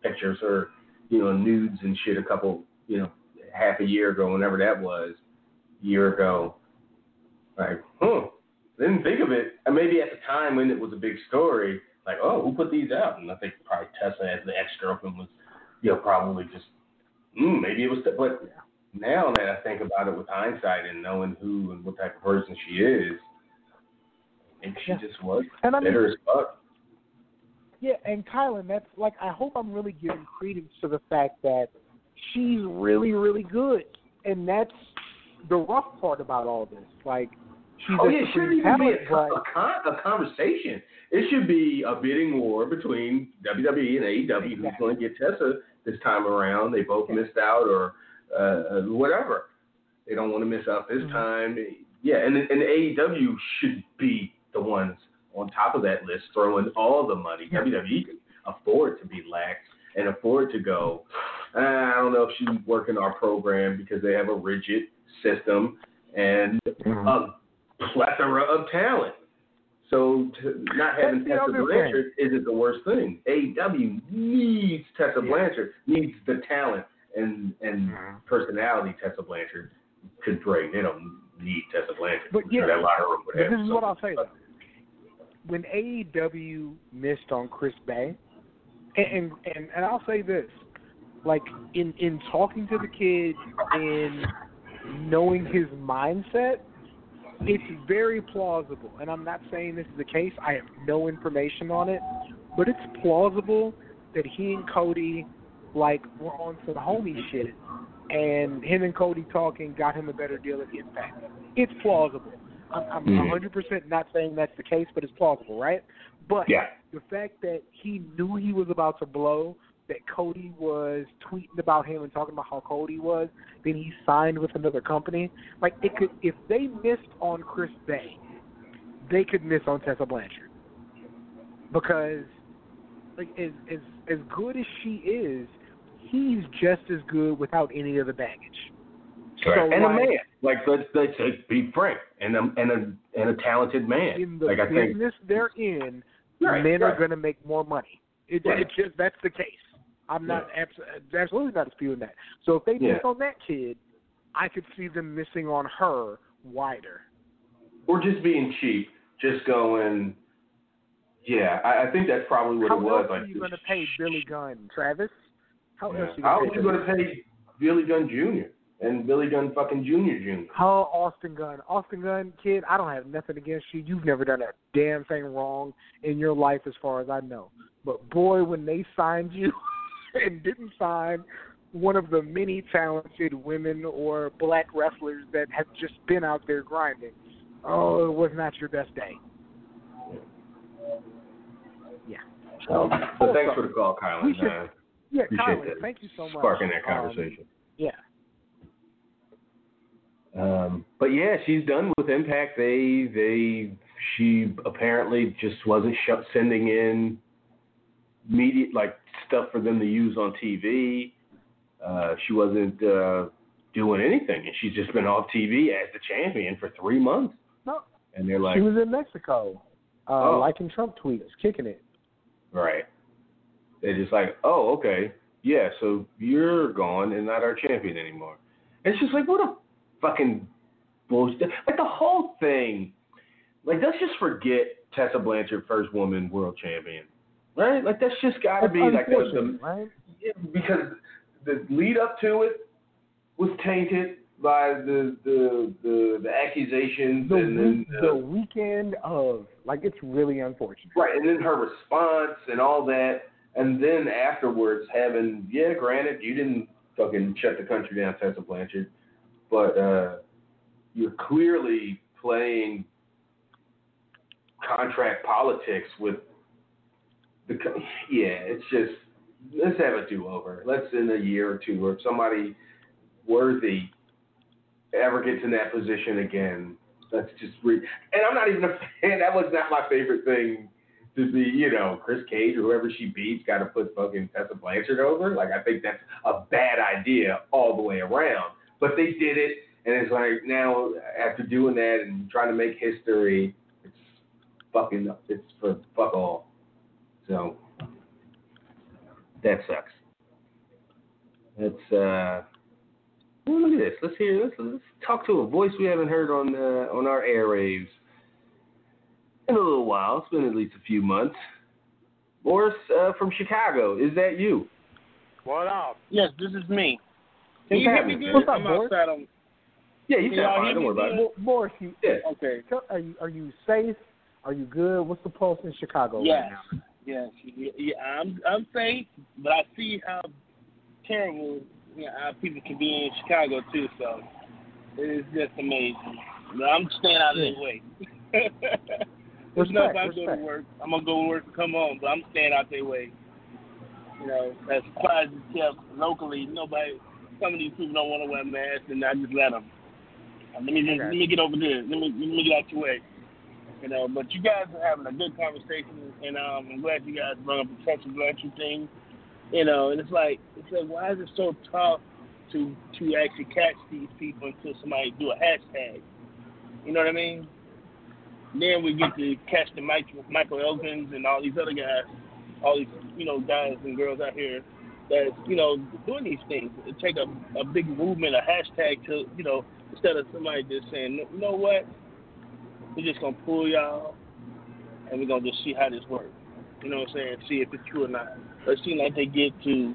pictures or you know nudes and shit a couple you know half a year ago whenever that was year ago like hmm didn't think of it. And maybe at the time when it was a big story, like, oh, who put these out? And I think probably Tessa as the ex girlfriend was, you know, probably just, mm, maybe it was. But now that I think about it with hindsight and knowing who and what type of person she is, think she Yeah. just was And I mean, bitter as fuck. Yeah, and Kylan, that's like I hope I'm really giving credence to the fact that she's really, really good, and that's the rough part about all this. Like she's Oh a yeah, it shouldn't even be a, a, con- a conversation. It should be a bidding war between WWE and AEW. Who's going to get Tessa this time around? They both Yeah. missed out, or uh, whatever. They don't want to miss out this Mhm. time. Yeah, and and AEW should be the ones on top of that list, throwing all the money. Yeah. WWE can afford to be lax and afford to go. "Uh, I don't know if she's working our program because they have a rigid system and a plethora of talent. So to not having That's Tessa Blanchard isn't the worst thing. AEW needs Tessa Yeah. Blanchard, needs the talent and and Mhm. personality Tessa Blanchard could bring. They don't need Tessa Blanchard. But yeah, that locker room would have this is what I'll say though. When AEW missed on Chris Bey, and, and and and I'll say this, like in in talking to the kid and knowing his mindset, it's very plausible. And I'm not saying this is the case. I have no information on it, but it's plausible that he and Cody like we're on some homie shit, and him and Cody talking got him a better deal at Impact. It's plausible. I'm, I'm Mhm. 100% not saying that's the case, but it's plausible, right? But Yeah. the fact that he knew he was about to blow, that Cody was tweeting about him and talking about how cold he was, then he signed with another company. Like it could, if they missed on Chris Bey, they could miss on Tessa Blanchard because, like, as as as good as she is, he's just as good without any of the baggage. So, and a man, like let's let's say, be frank, and a and a and a talented man. in the like I think business they're in, Right, men right. are going to make more money. It, Right. It's just that's the case. I'm not abs- absolutely not disputing that. So if they Yeah. miss on that kid, I could see them missing on her wider. or just being cheap, just going. Yeah, I, I think that's probably what How it was. else like are you going to pay Billy Gunn, Travis? How Yeah. else are you How going are to you pay? going to pay Billy Gunn Jr. and Billy Gunn fucking Jr. Jr. How Austin Gunn? Austin Gunn, kid, I don't have nothing against you. You've never done a damn thing wrong in your life, as far as I know. But boy, when they signed you and didn't sign one of the many talented women or black wrestlers that have just been out there grinding, oh, it was not your best day. Yeah. So, so thanks for the call, Kylan. We should- Uh, Yeah, Appreciate Colin, that. thank you so much. sparking that Um, conversation. yeah. Um, but yeah, she's done with Impact. They they she apparently just wasn't sh- sending in media like stuff for them to use on TV. Uh, she wasn't uh, doing anything, and she's just been off TV as the champion for three months. No. And they're like, she was in Mexico, uh, Oh. liking Trump tweets, kicking it. right? They're just like, oh, okay, yeah, so you're gone and not our champion anymore. And it's just like, what a fucking bullshit. Like the whole thing. Like let's just forget Tessa Blanchard, first woman world champion, right? Like that's just got to be like the, the right? because the lead up to it was tainted by the the the, the accusations the, and then week, the weekend of like it's really unfortunate. right, and then her response and all that, and then afterwards having yeah, granted you didn't fucking shut the country down, Tessa Blanchard, but uh, you're clearly playing contract politics with the yeah. It's just let's have a do over. Let's in a year or two, or if somebody worthy ever gets in that position again, let's just. And I'm not even a fan. That was not my favorite thing to be. You know, Chris Cage or whoever she beats got to put fucking Tessa Blanchard over. Like I think that's a bad idea all the way around. But they did it, and it's like now after doing that and trying to make history, it's fucking it's for fuck all. So that sucks. Let's uh well, look at this. Let's hear let's let's talk to a voice we haven't heard on uh, on our airwaves in a little while. It's been at least a few months. Morris uh, from Chicago. Is that you? What up? Yes, this is me. Can you hear me good? What's up, I'm Boris? outside. On... Yeah, you Can sound fine. hear Don't me worry about it. Mo- Morris, you, Yeah. Okay. are you are you safe? Are you good? What's the pulse in Chicago Yes. right now? Yes. Yeah, yeah, I'm I'm safe, but I see how terrible you know, how people can be in Chicago too. So it is just amazing. But I'm staying out of their way. There's no if I Respect, go to work. I'm gonna go to work and come home, but I'm staying out their way. You know, as far as it's kept locally, nobody. Some of these people don't want to wear masks, and I just let them. Let me just, let me get over there. Let me let me get out your way. You know, but you guys are having a good conversation, and um, I'm glad you guys brought up the Tessa Blanchard thing. You know, and it's like it's like why is it so tough to to actually catch these people until somebody do a hashtag? You know what I mean? Then we get to catch the Michael Michael Elgins and all these other guys, all these you know guys and girls out here that's you know doing these things. It take a a big movement, a hashtag to you know instead of somebody just saying, you know what, we're just gonna pull y'all and we're gonna just see how this works. You know what I'm saying? See if it's true or not. It seems like they get to,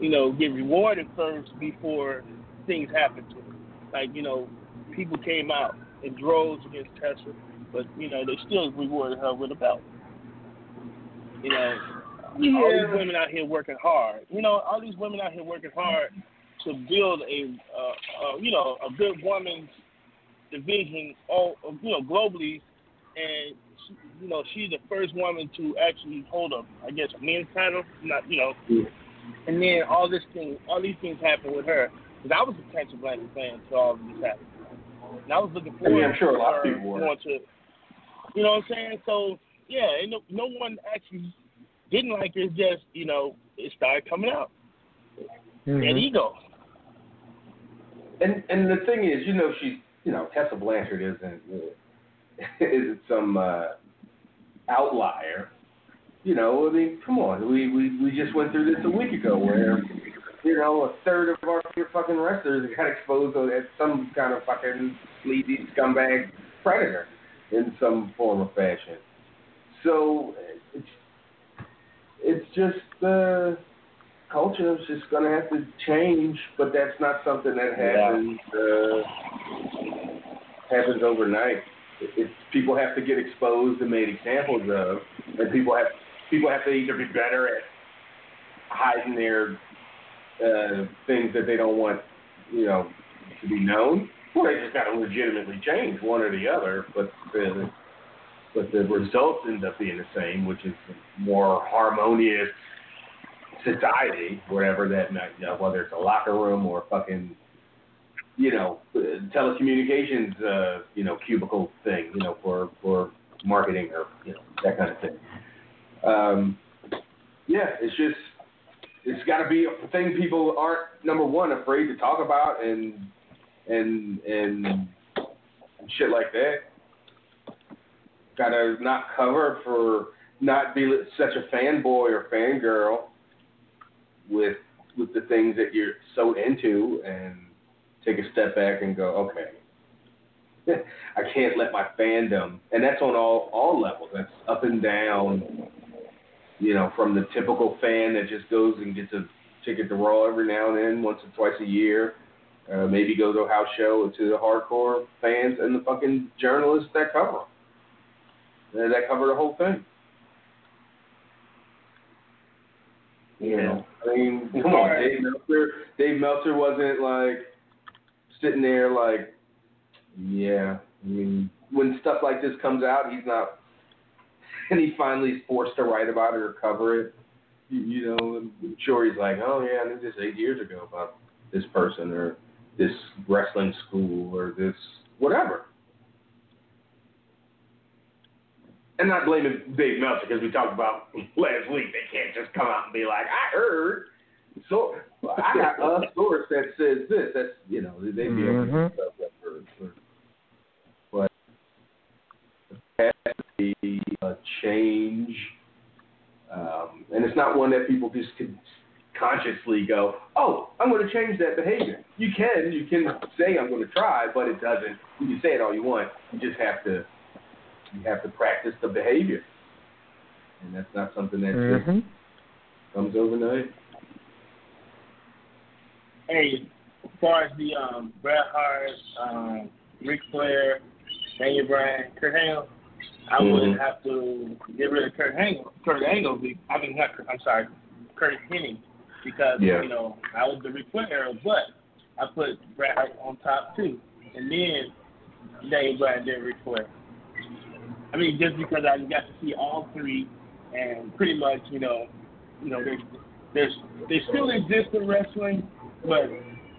you know, get rewarded first before things happen to them. Like, you know, people came out in droves against Tessa, but, you know, they still rewarded her with a belt. You know, all these women out here working hard. You know, all these women out here working hard to build a, uh, uh, you know, a good woman's division, all you know, globally, and she, you know, she's the first woman to actually hold a, I guess, a men's title. Not, you know, Yeah. and then all this thing, all these things happen with her. Because I was a Tessa Blanchard fan until all of this happened, and I was looking I mean, forward I'm sure a lot of to her people were. going to, you know what I'm saying? So yeah, and no, no one actually didn't like it. Just you know, it started coming out. Mhm. And ego. And and the thing is, you know, she's you know Tessa Blanchard isn't isn't some uh, outlier. You know, I mean, come on, we, we we just went through this a week ago where you know a third of our fucking wrestlers got exposed as some kind of fucking sleazy scumbag predator in some form or fashion. So it's it's just uh, culture is just gonna have to change, but that's not something that happens uh, happens overnight. It's people have to get exposed and made examples of, and people have people have to either be better at hiding their uh, things that they don't want, you know, to be known, or they just got to legitimately change one or the other. But the but the results end up being the same, which is more harmonious society, whatever that might, you know, whether it's a locker room or fucking, you know, telecommunications, uh, you know, cubicle thing, you know, for for marketing or you know that kind of thing. Um, yeah, it's just it's got to be a thing people aren't number one afraid to talk about and and and shit like that. Got to not cover for not be such a fanboy or fangirl with with the things that you're so into and take a step back and go, okay, I can't let my fandom, and that's on all all levels. That's up and down. You know, from the typical fan that just goes and gets a ticket to Raw every now and then, once or twice a year. Uh, maybe go to a house show to the hardcore fans and the fucking journalists that cover them. That cover the whole thing. You know, I mean, come on, Dave Meltzer. Dave Meltzer wasn't like sitting there like, yeah. I mean, when stuff like this comes out, he's not, and he finally is forced to write about it or cover it. You, you know, I'm sure he's like, oh yeah, I knew this eight years ago about this person or this wrestling school or this whatever. And not blaming Dave Meltzer because we talked about last week. They can't just come out and be like, I heard. So I got a source that says this. That's you know they'd be able to Mhm. stuff that for, for but it has to be a change, um, and it's not one that people just can consciously go, oh, I'm going to change that behavior. You can, you can say I'm going to try, but it doesn't. You can say it all you want. You just have to, you have to practice the behavior. and that's not something that Mm-hmm. just comes overnight. Hey, as far as the um, Bret Hart, um, Ric Flair, Daniel Bryan, Kurt Angle, I Mhm. would have to get rid of Kurt Angle. Kurt Angle, I mean, not Kurt, I'm sorry, Curt Hennig, because Yeah. you know I was the Ric Flair era, but I put Bret Hart on top too, and then Daniel Bryan, then Ric Flair. I mean, just because I got to see all three, and pretty much, you know, you know, there's, there's, they still exist in wrestling, but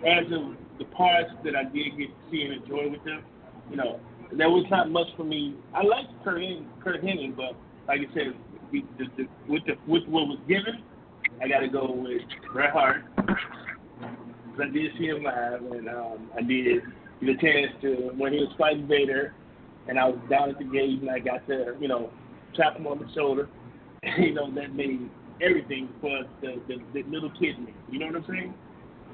as of the parts that I did get to see and enjoy with them, you know, there was not much for me. I liked Curt, Hen- Curt Hennig, but like I said, the, the, the, with the with what was given, I got to go with Bret Hart. I did see him live, and um, I did get a chance to when he was fighting Vader, and I was down at the gate, and I got to you know tap him on the shoulder. you know that made everything for the, the, the little kid me. You know what I'm saying?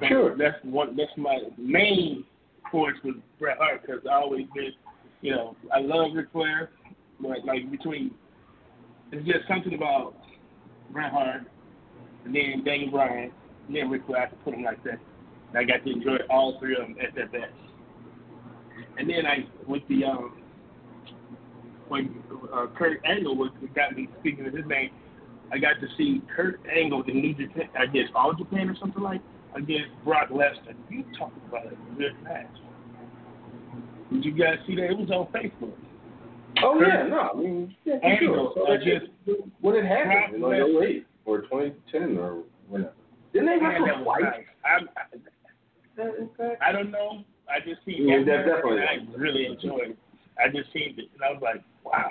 So Sure. That's one. That's my main force with Bret Hart because I always been, you know, I love Ric Flair, but like between, it's just something about Bret Hart and then Daniel Bryan and then Ric Flair. I could put them like that. And I got to enjoy all three of them at their best. And then I with the um when uh, Kurt Angle was got me speaking of his name, I got to see Kurt Angle in New Japan, I guess All Japan or something like against Brock Lesnar. You talk about a good match. Did you guys see that? It was on Facebook. Oh yeah, no, I mean, yeah, Angle sure. So against just what had happened Brock Lesnar. 08 or 2010 or whenever. Didn't they wrestle was twice? I, I don't know. I just seen Yeah, that that definitely I really enjoyed it. I just seen it and I was like, wow.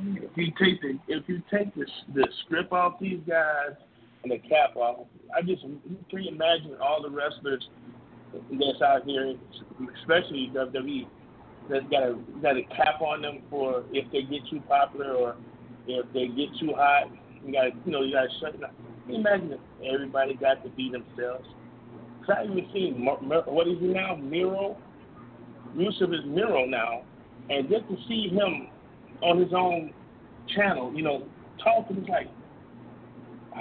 If you take the if you take the the strip off these guys and the cap off, I just can you imagine all the wrestlers that's out here, especially WWE, that's got a got a cap on them for if they get too popular or if they get too hot. You got you know you got to shut down. Imagine if everybody got to be themselves? Cause I even seen what is he now, Miro. Rusev is Miro now, and just to see him on his own channel, you know, talking like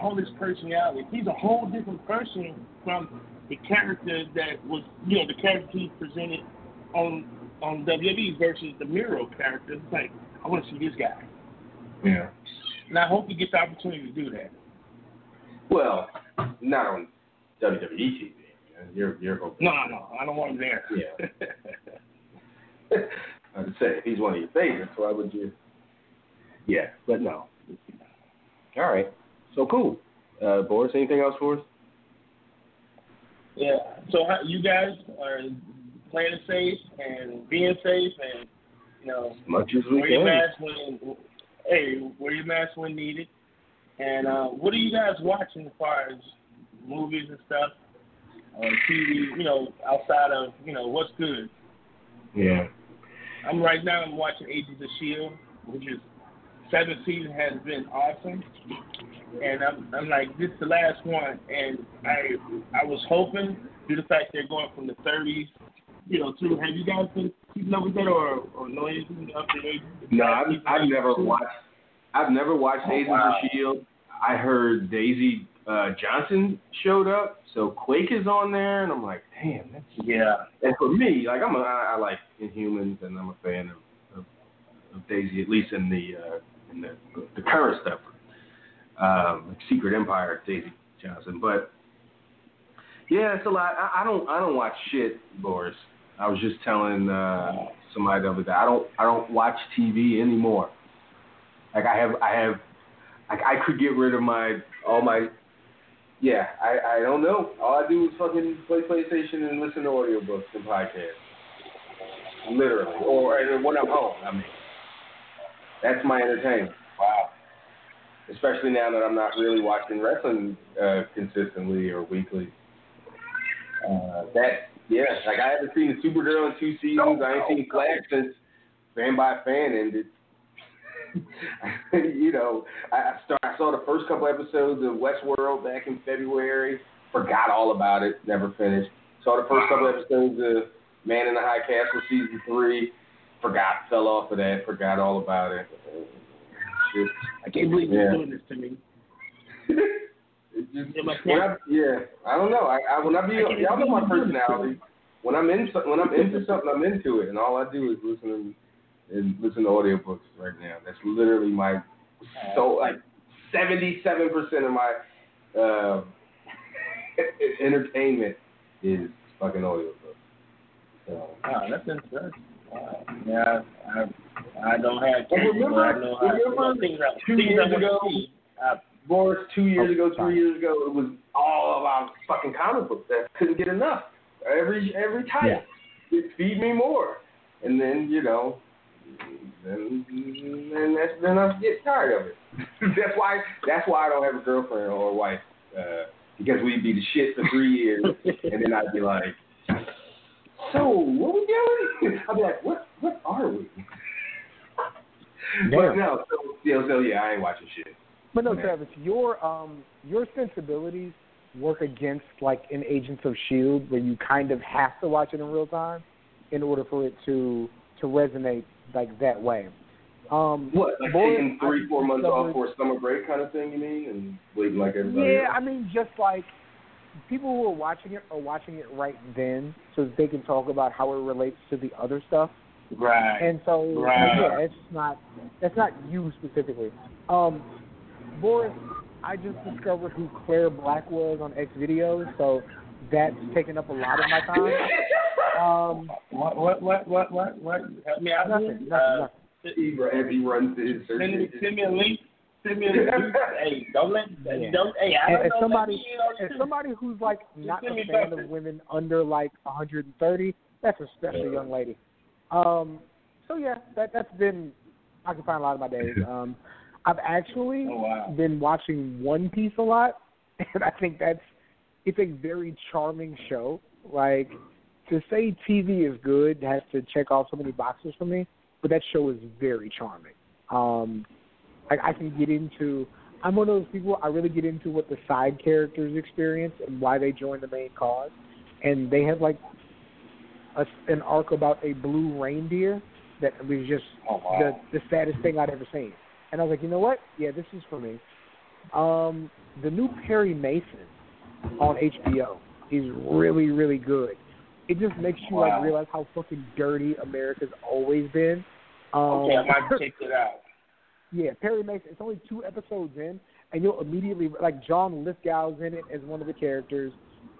all his personality. He's a whole different person from the character that was, you know, the character he presented on on WWE versus the Miro character. It's like I want to see this guy, Yeah. and I hope you get the opportunity to do that. Well, not on WWE TV. You're you're hoping. No, no, no, I don't want him there. Yeah. I would say if he's one of your favorites, why would you? Yeah, but no. All right. So cool. Uh, Boris, anything else for us? Yeah. So how, you guys are playing safe and being safe, and you know, As much as we wear your can. mask when hey, wear your mask when needed. And uh, what are you guys watching as far as movies and stuff on TV? You know, outside of you know what's good. Yeah. I'm right now. I'm watching Agents of Shield, which is seventh season has been awesome. And I'm, I'm like, this is the last one, and I I was hoping due to the fact they're going from the 30s, you know, to have you guys been keeping up with that or or know anything up to? No, I've, I've never watched. I've never watched Oh, Agents wow. of Shield. I heard Daisy uh, Johnson showed up, so Quake is on there, and I'm like, damn, that's. Yeah. And for me, like I'm a, I, I like Inhumans, and I'm a fan of, of, of Daisy, at least in the uh, in the the current stuff, um, like Secret Empire, Daisy Johnson. But yeah, it's a lot. I, I don't I don't watch shit, Boris. I was just telling uh, somebody the other day. I don't I don't watch TV anymore. Like I have I have like I could get rid of my all my yeah, I, I don't know. All I do is fucking play PlayStation and listen to audiobooks and podcasts. Literally. Or and when I'm home, I mean. That's my entertainment. Wow. Especially now that I'm not really watching wrestling uh, consistently or weekly. Uh, that yeah, like I haven't seen Supergirl in two seasons. I ain't seen Flash since Fan by Fan ended. you know, I start, I saw the first couple episodes of Westworld back in February. Forgot all about it. Never finished. Saw the first couple episodes of Man in the High Castle season three. Forgot, fell off of that. Forgot all about it. Just, I can't believe Yeah. you're doing this to me. it's just, Yeah, I, yeah, I don't know. I, I when I be I y'all know my believe you're doing this to personality. When I'm in when I'm into something, I'm into it, and all I do is listen and, and listen to audiobooks right now. That's literally my so like seventy seven percent of my uh, entertainment is fucking audiobooks. So. Wow, that's interesting. Wow. Yeah, I, I don't have Well, remember- I know how remember things two things years ago- I, Boris, two years Oh, ago, sorry. three years ago, it was all about fucking comic books. That couldn't get enough. Every every type, it feed me more, and then you know, then then that's then I get tired of it. that's why that's why I don't have a girlfriend or a wife uh, because we'd be the shit for three years, and then I'd be like, so what we doing? I'd be like, what what are we? But Damn. no, so, you know, so yeah, I ain't watching shit. But no. Travis, your um your sensibilities work against like in Agents of Shield, where you kind of have to watch it in real time in order for it to to resonate like that way. Um, What, like Boris, taking three, four months off for a summer break kind of thing, you mean? And waiting like everybody Yeah, else? I mean, just like people who are watching it are watching it right then, so that they can talk about how it relates to the other stuff. right. And so, Right. yeah, it's not that's not you specifically. Um, Boris, I just discovered who Claire Black was on X videos, so that's taken up a lot of my time. Um, what, what, what, what, what, what? Help me out nothing, here. nothing, Uh, nothing. He, as he runs to his search Send me, send me a link. Send me a link. hey, don't let, Yeah. don't, hey, I And don't as know. somebody, let me in as somebody who's like not a fan of women under like 130, that's a special young lady. Um, so yeah, that that's been occupying a lot of my days. Um, I've actually Oh, wow. been watching One Piece a lot, and I think that's it's a very charming show. Like to say TV is good has to check off so many boxes for me, but that show is very charming. Um, like I can get into. I'm one of those people. I really get into what the side characters experience and why they join the main cause, and they have like a, an arc about a blue reindeer that was just Oh, wow. the the saddest thing I'd ever seen. And I was like, you know what? Yeah, this is for me. Um, the new Perry Mason on HBO is really, really good. It just makes you Wow. like realize how fucking dirty America's always been. Um, Okay, I might check it out. yeah, Perry Mason. It's only two episodes in, and you'll immediately like John Lithgow's in it as one of the characters.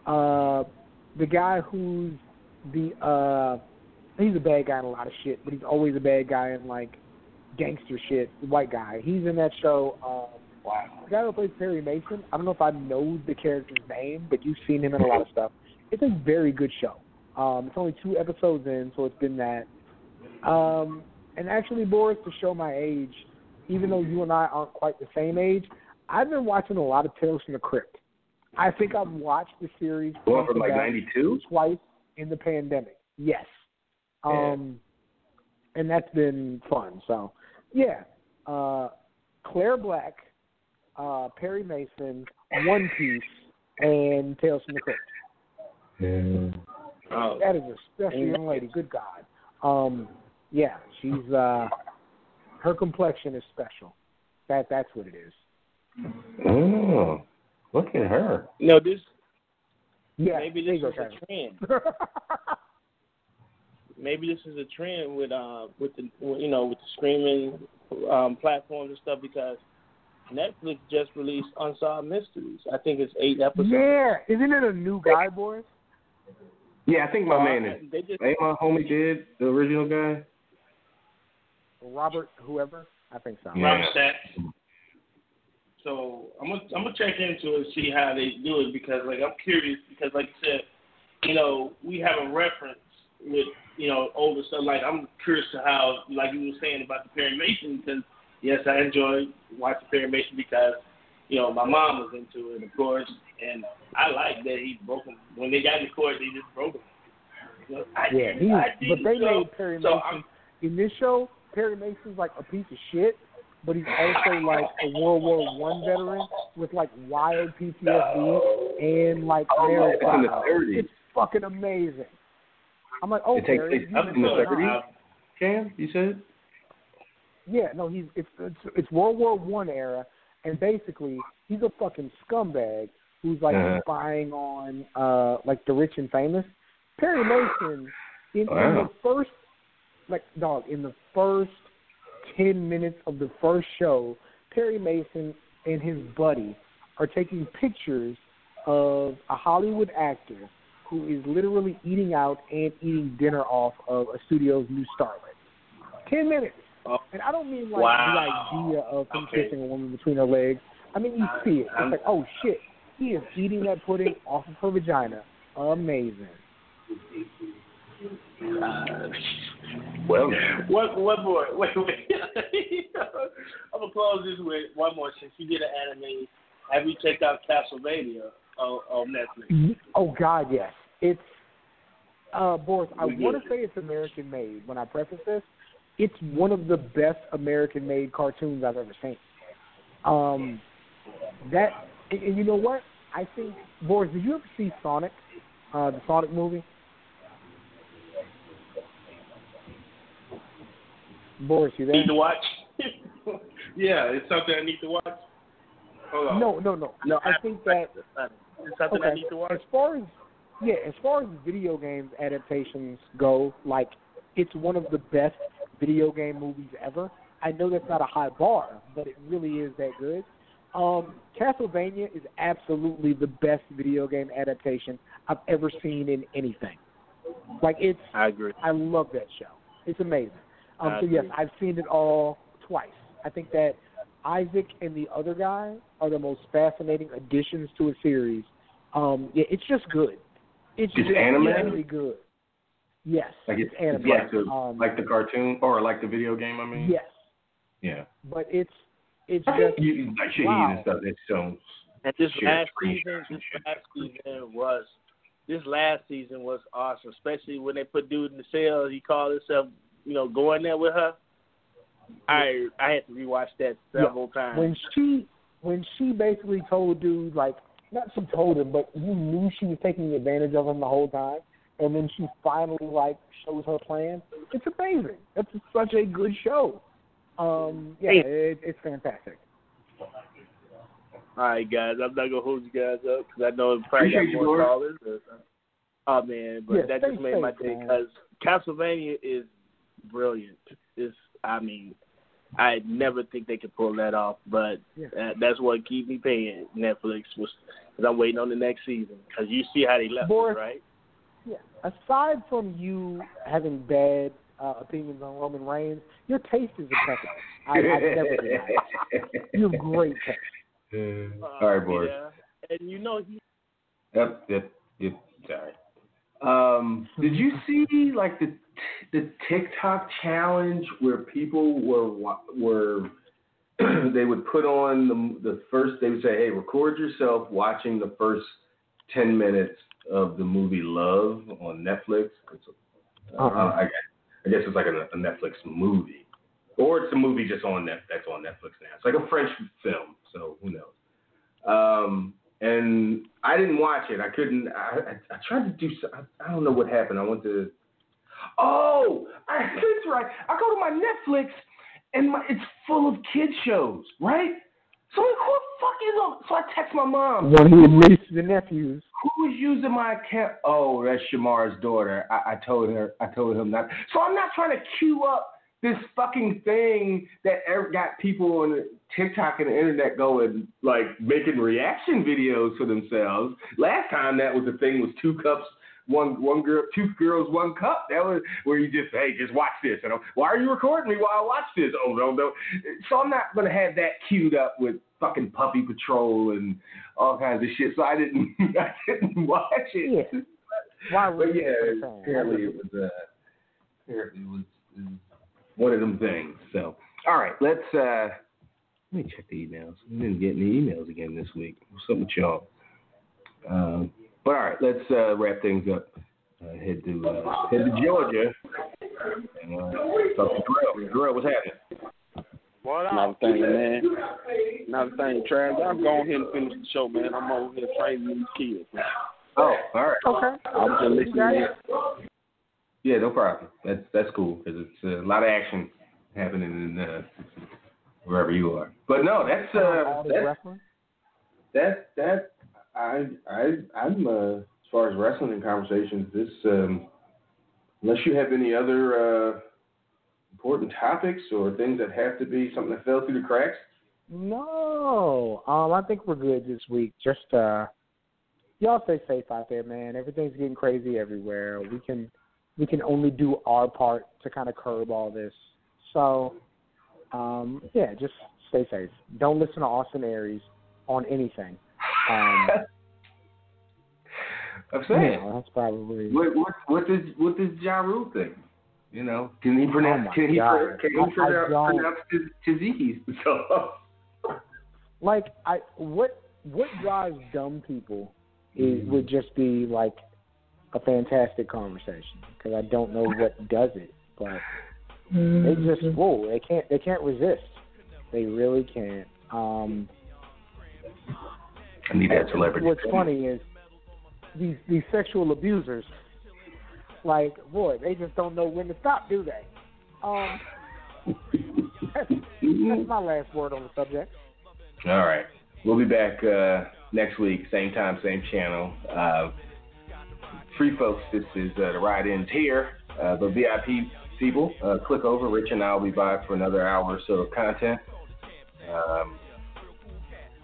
Uh, the guy who's the uh, he's a bad guy in a lot of shit, but he's always a bad guy in like gangster shit. White guy. He's in that show. Um, Wow. the guy who plays Perry Mason. I don't know if I know the character's name, but you've seen him in a lot of stuff. It's a very good show. Um, it's only two episodes in, so it's been that. Um, and actually, Boris, to show my age, even though you and I aren't quite the same age, I've been watching a lot of Tales from the Crypt. I think I've watched the series front from like 92? twice in the pandemic. Yes. Um, and that's been fun. So, yeah. Uh, Claire Black, uh, Perry Mason, One Piece, and Tales from the Crypt. Oh, That is a special young lady. Good God. Um, yeah, she's uh, her complexion is special. That that's what it is. Oh, look at her. no, this Yeah, maybe there this is a trend. Maybe this is a trend with uh with the you know with the streaming um, platforms and stuff because Netflix just released Unsolved Mysteries. I think it's eight episodes. yeah, isn't it a new guy, boys? Yeah, I think my Uh, man is. They just Ain't my homie did the original guy? Robert, whoever. I think so. Yeah. Robert Stack. So I'm gonna I'm gonna check into it and see how they do it because like I'm curious because like you said, you know we have a reference with you know older stuff. Like I'm curious to how like you were saying about the Perry Mason because yes I enjoy watching Perry Mason because you know my mom was into it of course and I like that he broke them when they got in the court they just broke them. You know, I Yeah, he. I. But they so, made Perry so Mason I'm, in this show. Perry Mason's like a piece of shit, but he's also like a World War One veteran with like wild PTSD and like Oh, marriage it's in the problems. 30s. It's fucking amazing. I'm like, oh, It takes Perry, place up in the 30s? Cam, you said? Yeah, no, he's it's it's, it's World War One era, and basically he's a fucking scumbag who's like Uh-huh. spying on uh like the rich and famous. Perry Mason in, in the first like dog in the first ten minutes of the first show, Perry Mason and his buddy are taking pictures of a Hollywood actor who is literally eating out and eating dinner off of a studio's new starlet. Ten minutes. Oh. And I don't mean like Wow. the idea of him Okay. kissing a woman between her legs. I mean you see it. I'm- It's like, oh shit, he is eating that pudding off of her vagina. Amazing. Uh, Well, One, one more. Wait, wait. I'm gonna close this with one more. Since you did an anime, have you checked out Castlevania on, on Netflix? Oh God, yes. It's uh Boris, I want to say it's American made when I preface this. It's one of the best American made cartoons I've ever seen. Um that and, you know what? I think Boris, did you ever see Sonic? Uh the Sonic movie? Boris, you there? Need to watch? yeah, it's something I need to watch. Hold on. No, no, no. no. I think that it's something I Okay. need to watch. As far as yeah, as far as video games adaptations go, like it's one of the best video game movies ever. I know that's not a high bar, but it really is that good. Um, Castlevania is absolutely the best video game adaptation I've ever seen in anything. Like it's, I agree. I love that show. It's amazing. Um, I so yes. I've seen it all twice. I think that Isaac and the other guy are the most fascinating additions to a series. Um, yeah, it's just good. It's It's just animated? really good. Yes, like it's it's, animated. it's like the um, like the cartoon or like the video game. I mean, yes, yeah. but it's it's I just you, like Shahid wow. and stuff. It's so And this Share last screenshots season, and this shit. last season was this last season was awesome, especially when they put dude in the cell. He called himself, you know, going there with her. I I had to rewatch that several times. when she when she basically told dude like not she told him, but you knew she was taking advantage of him the whole time, and then she finally like shows her plan. It's amazing. It's such a good show. Um, yeah, it, it's fantastic. All right, guys, I'm not gonna hold you guys up because I know it probably Appreciate got you, more Boris. callers. Oh man, but Yeah, that just made my safe, day man. because Castlevania is brilliant. It's, I mean, I never think they could pull that off, but Yeah. that, that's what keep me paying Netflix was because I'm waiting on the next season because you see how they left Boris- us, right? Yeah. Aside from you having bad uh, opinions on Roman Reigns, your taste is impeccable. I, I never denied. You have great taste. Uh, Uh, all right, boys. Yeah. And you know he Yep, yep, yep. Sorry. Um, did you see like the the TikTok challenge where people were were they would put on the the first they would say, hey, record yourself watching the first ten minutes of the movie Love on Netflix. It's, uh, Uh-uh. I, guess, I guess it's like a, a Netflix movie, or it's a movie just on net that's on Netflix now. It's like a French film, so who knows? Um, and I didn't watch it. I couldn't. I, I, I tried to do. I, I don't know what happened. I went to. Oh, I, that's right. I go to my Netflix, and my, it's full of kid shows, right? So like, who the fuck is on? So I text my mom. One of your nieces and nephews. Who is using my account? Oh, that's Shamar's daughter. I, I told her. I told him not. So I'm not trying to queue up this fucking thing that got people on TikTok and the internet going like making reaction videos for themselves. Last time that was the thing was two cups. One one girl, two girls, one cup. That was where you just hey, just watch this. And I'm, why are you recording me while I watch this? Oh no no. So I'm not gonna have that queued up with fucking Puppy Patrol and all kinds of shit. So I didn't I didn't watch it. Yeah. Why would But yeah, apparently it was uh, apparently it was, it was one of them things. So all right, let's uh let me check the emails. I didn't get any emails again this week. What's up with y'all? Um, but all right, let's uh, wrap things up. Uh, head to uh, head to Georgia and uh, talk to Darrell. Darrell, what's happening? What Another thing, man. Another thing, Trav. Y'all go ahead and finish the show, man. I'm over here training these kids. Man. Oh, all right. Okay. I'm just listening. Yeah, no problem. That's that's cool because it's a lot of action happening in uh, wherever you are. But no, that's All uh, this that's wrestling. that that I I I'm uh, as far as wrestling and conversations. This um, unless you have any other uh, important topics or things that have to be something that fell through the cracks. No, um, I think we're good this week. Just uh, y'all stay safe out there, man. Everything's getting crazy everywhere. We can we can only do our part to kind of curb all this. So, um, yeah, just stay safe. Don't listen to Austin Aries on anything. Um, I'm saying. you know, that's probably What what what does what does Ja Rule think? You know, can he pronounce Oh can he God. can he I- pronounce, pronounce So like I what what drives dumb people is would just be like a fantastic conversation because I don't know what does it, but they just whoa they can't they can't resist. They really can't. Um, I need that celebrity. what's funny is these these sexual abusers, like boy, they just don't know when to stop, do they? Um, that's, that's my last word on the subject. All right. We'll be back uh, next week, same time, same channel. Uh, free folks, this is uh, the ride ends here. Uh, the VIP people, uh, click over. Rich and I will be back for another hour or so of content. Um,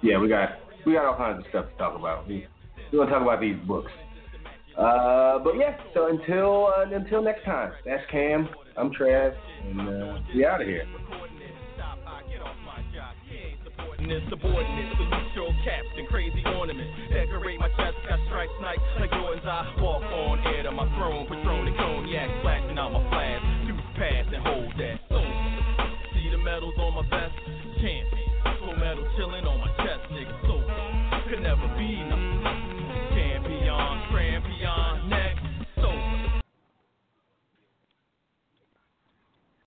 yeah, we got we got all kinds of stuff to talk about. We, we're gonna talk about these books. Uh, but yeah, so until uh, until next time, that's Cam. I'm Trav, and uh, we out of here. Caps and crazy ornaments. Decorate my chest, got stripes night like Jordan's. I walk on air to my throne.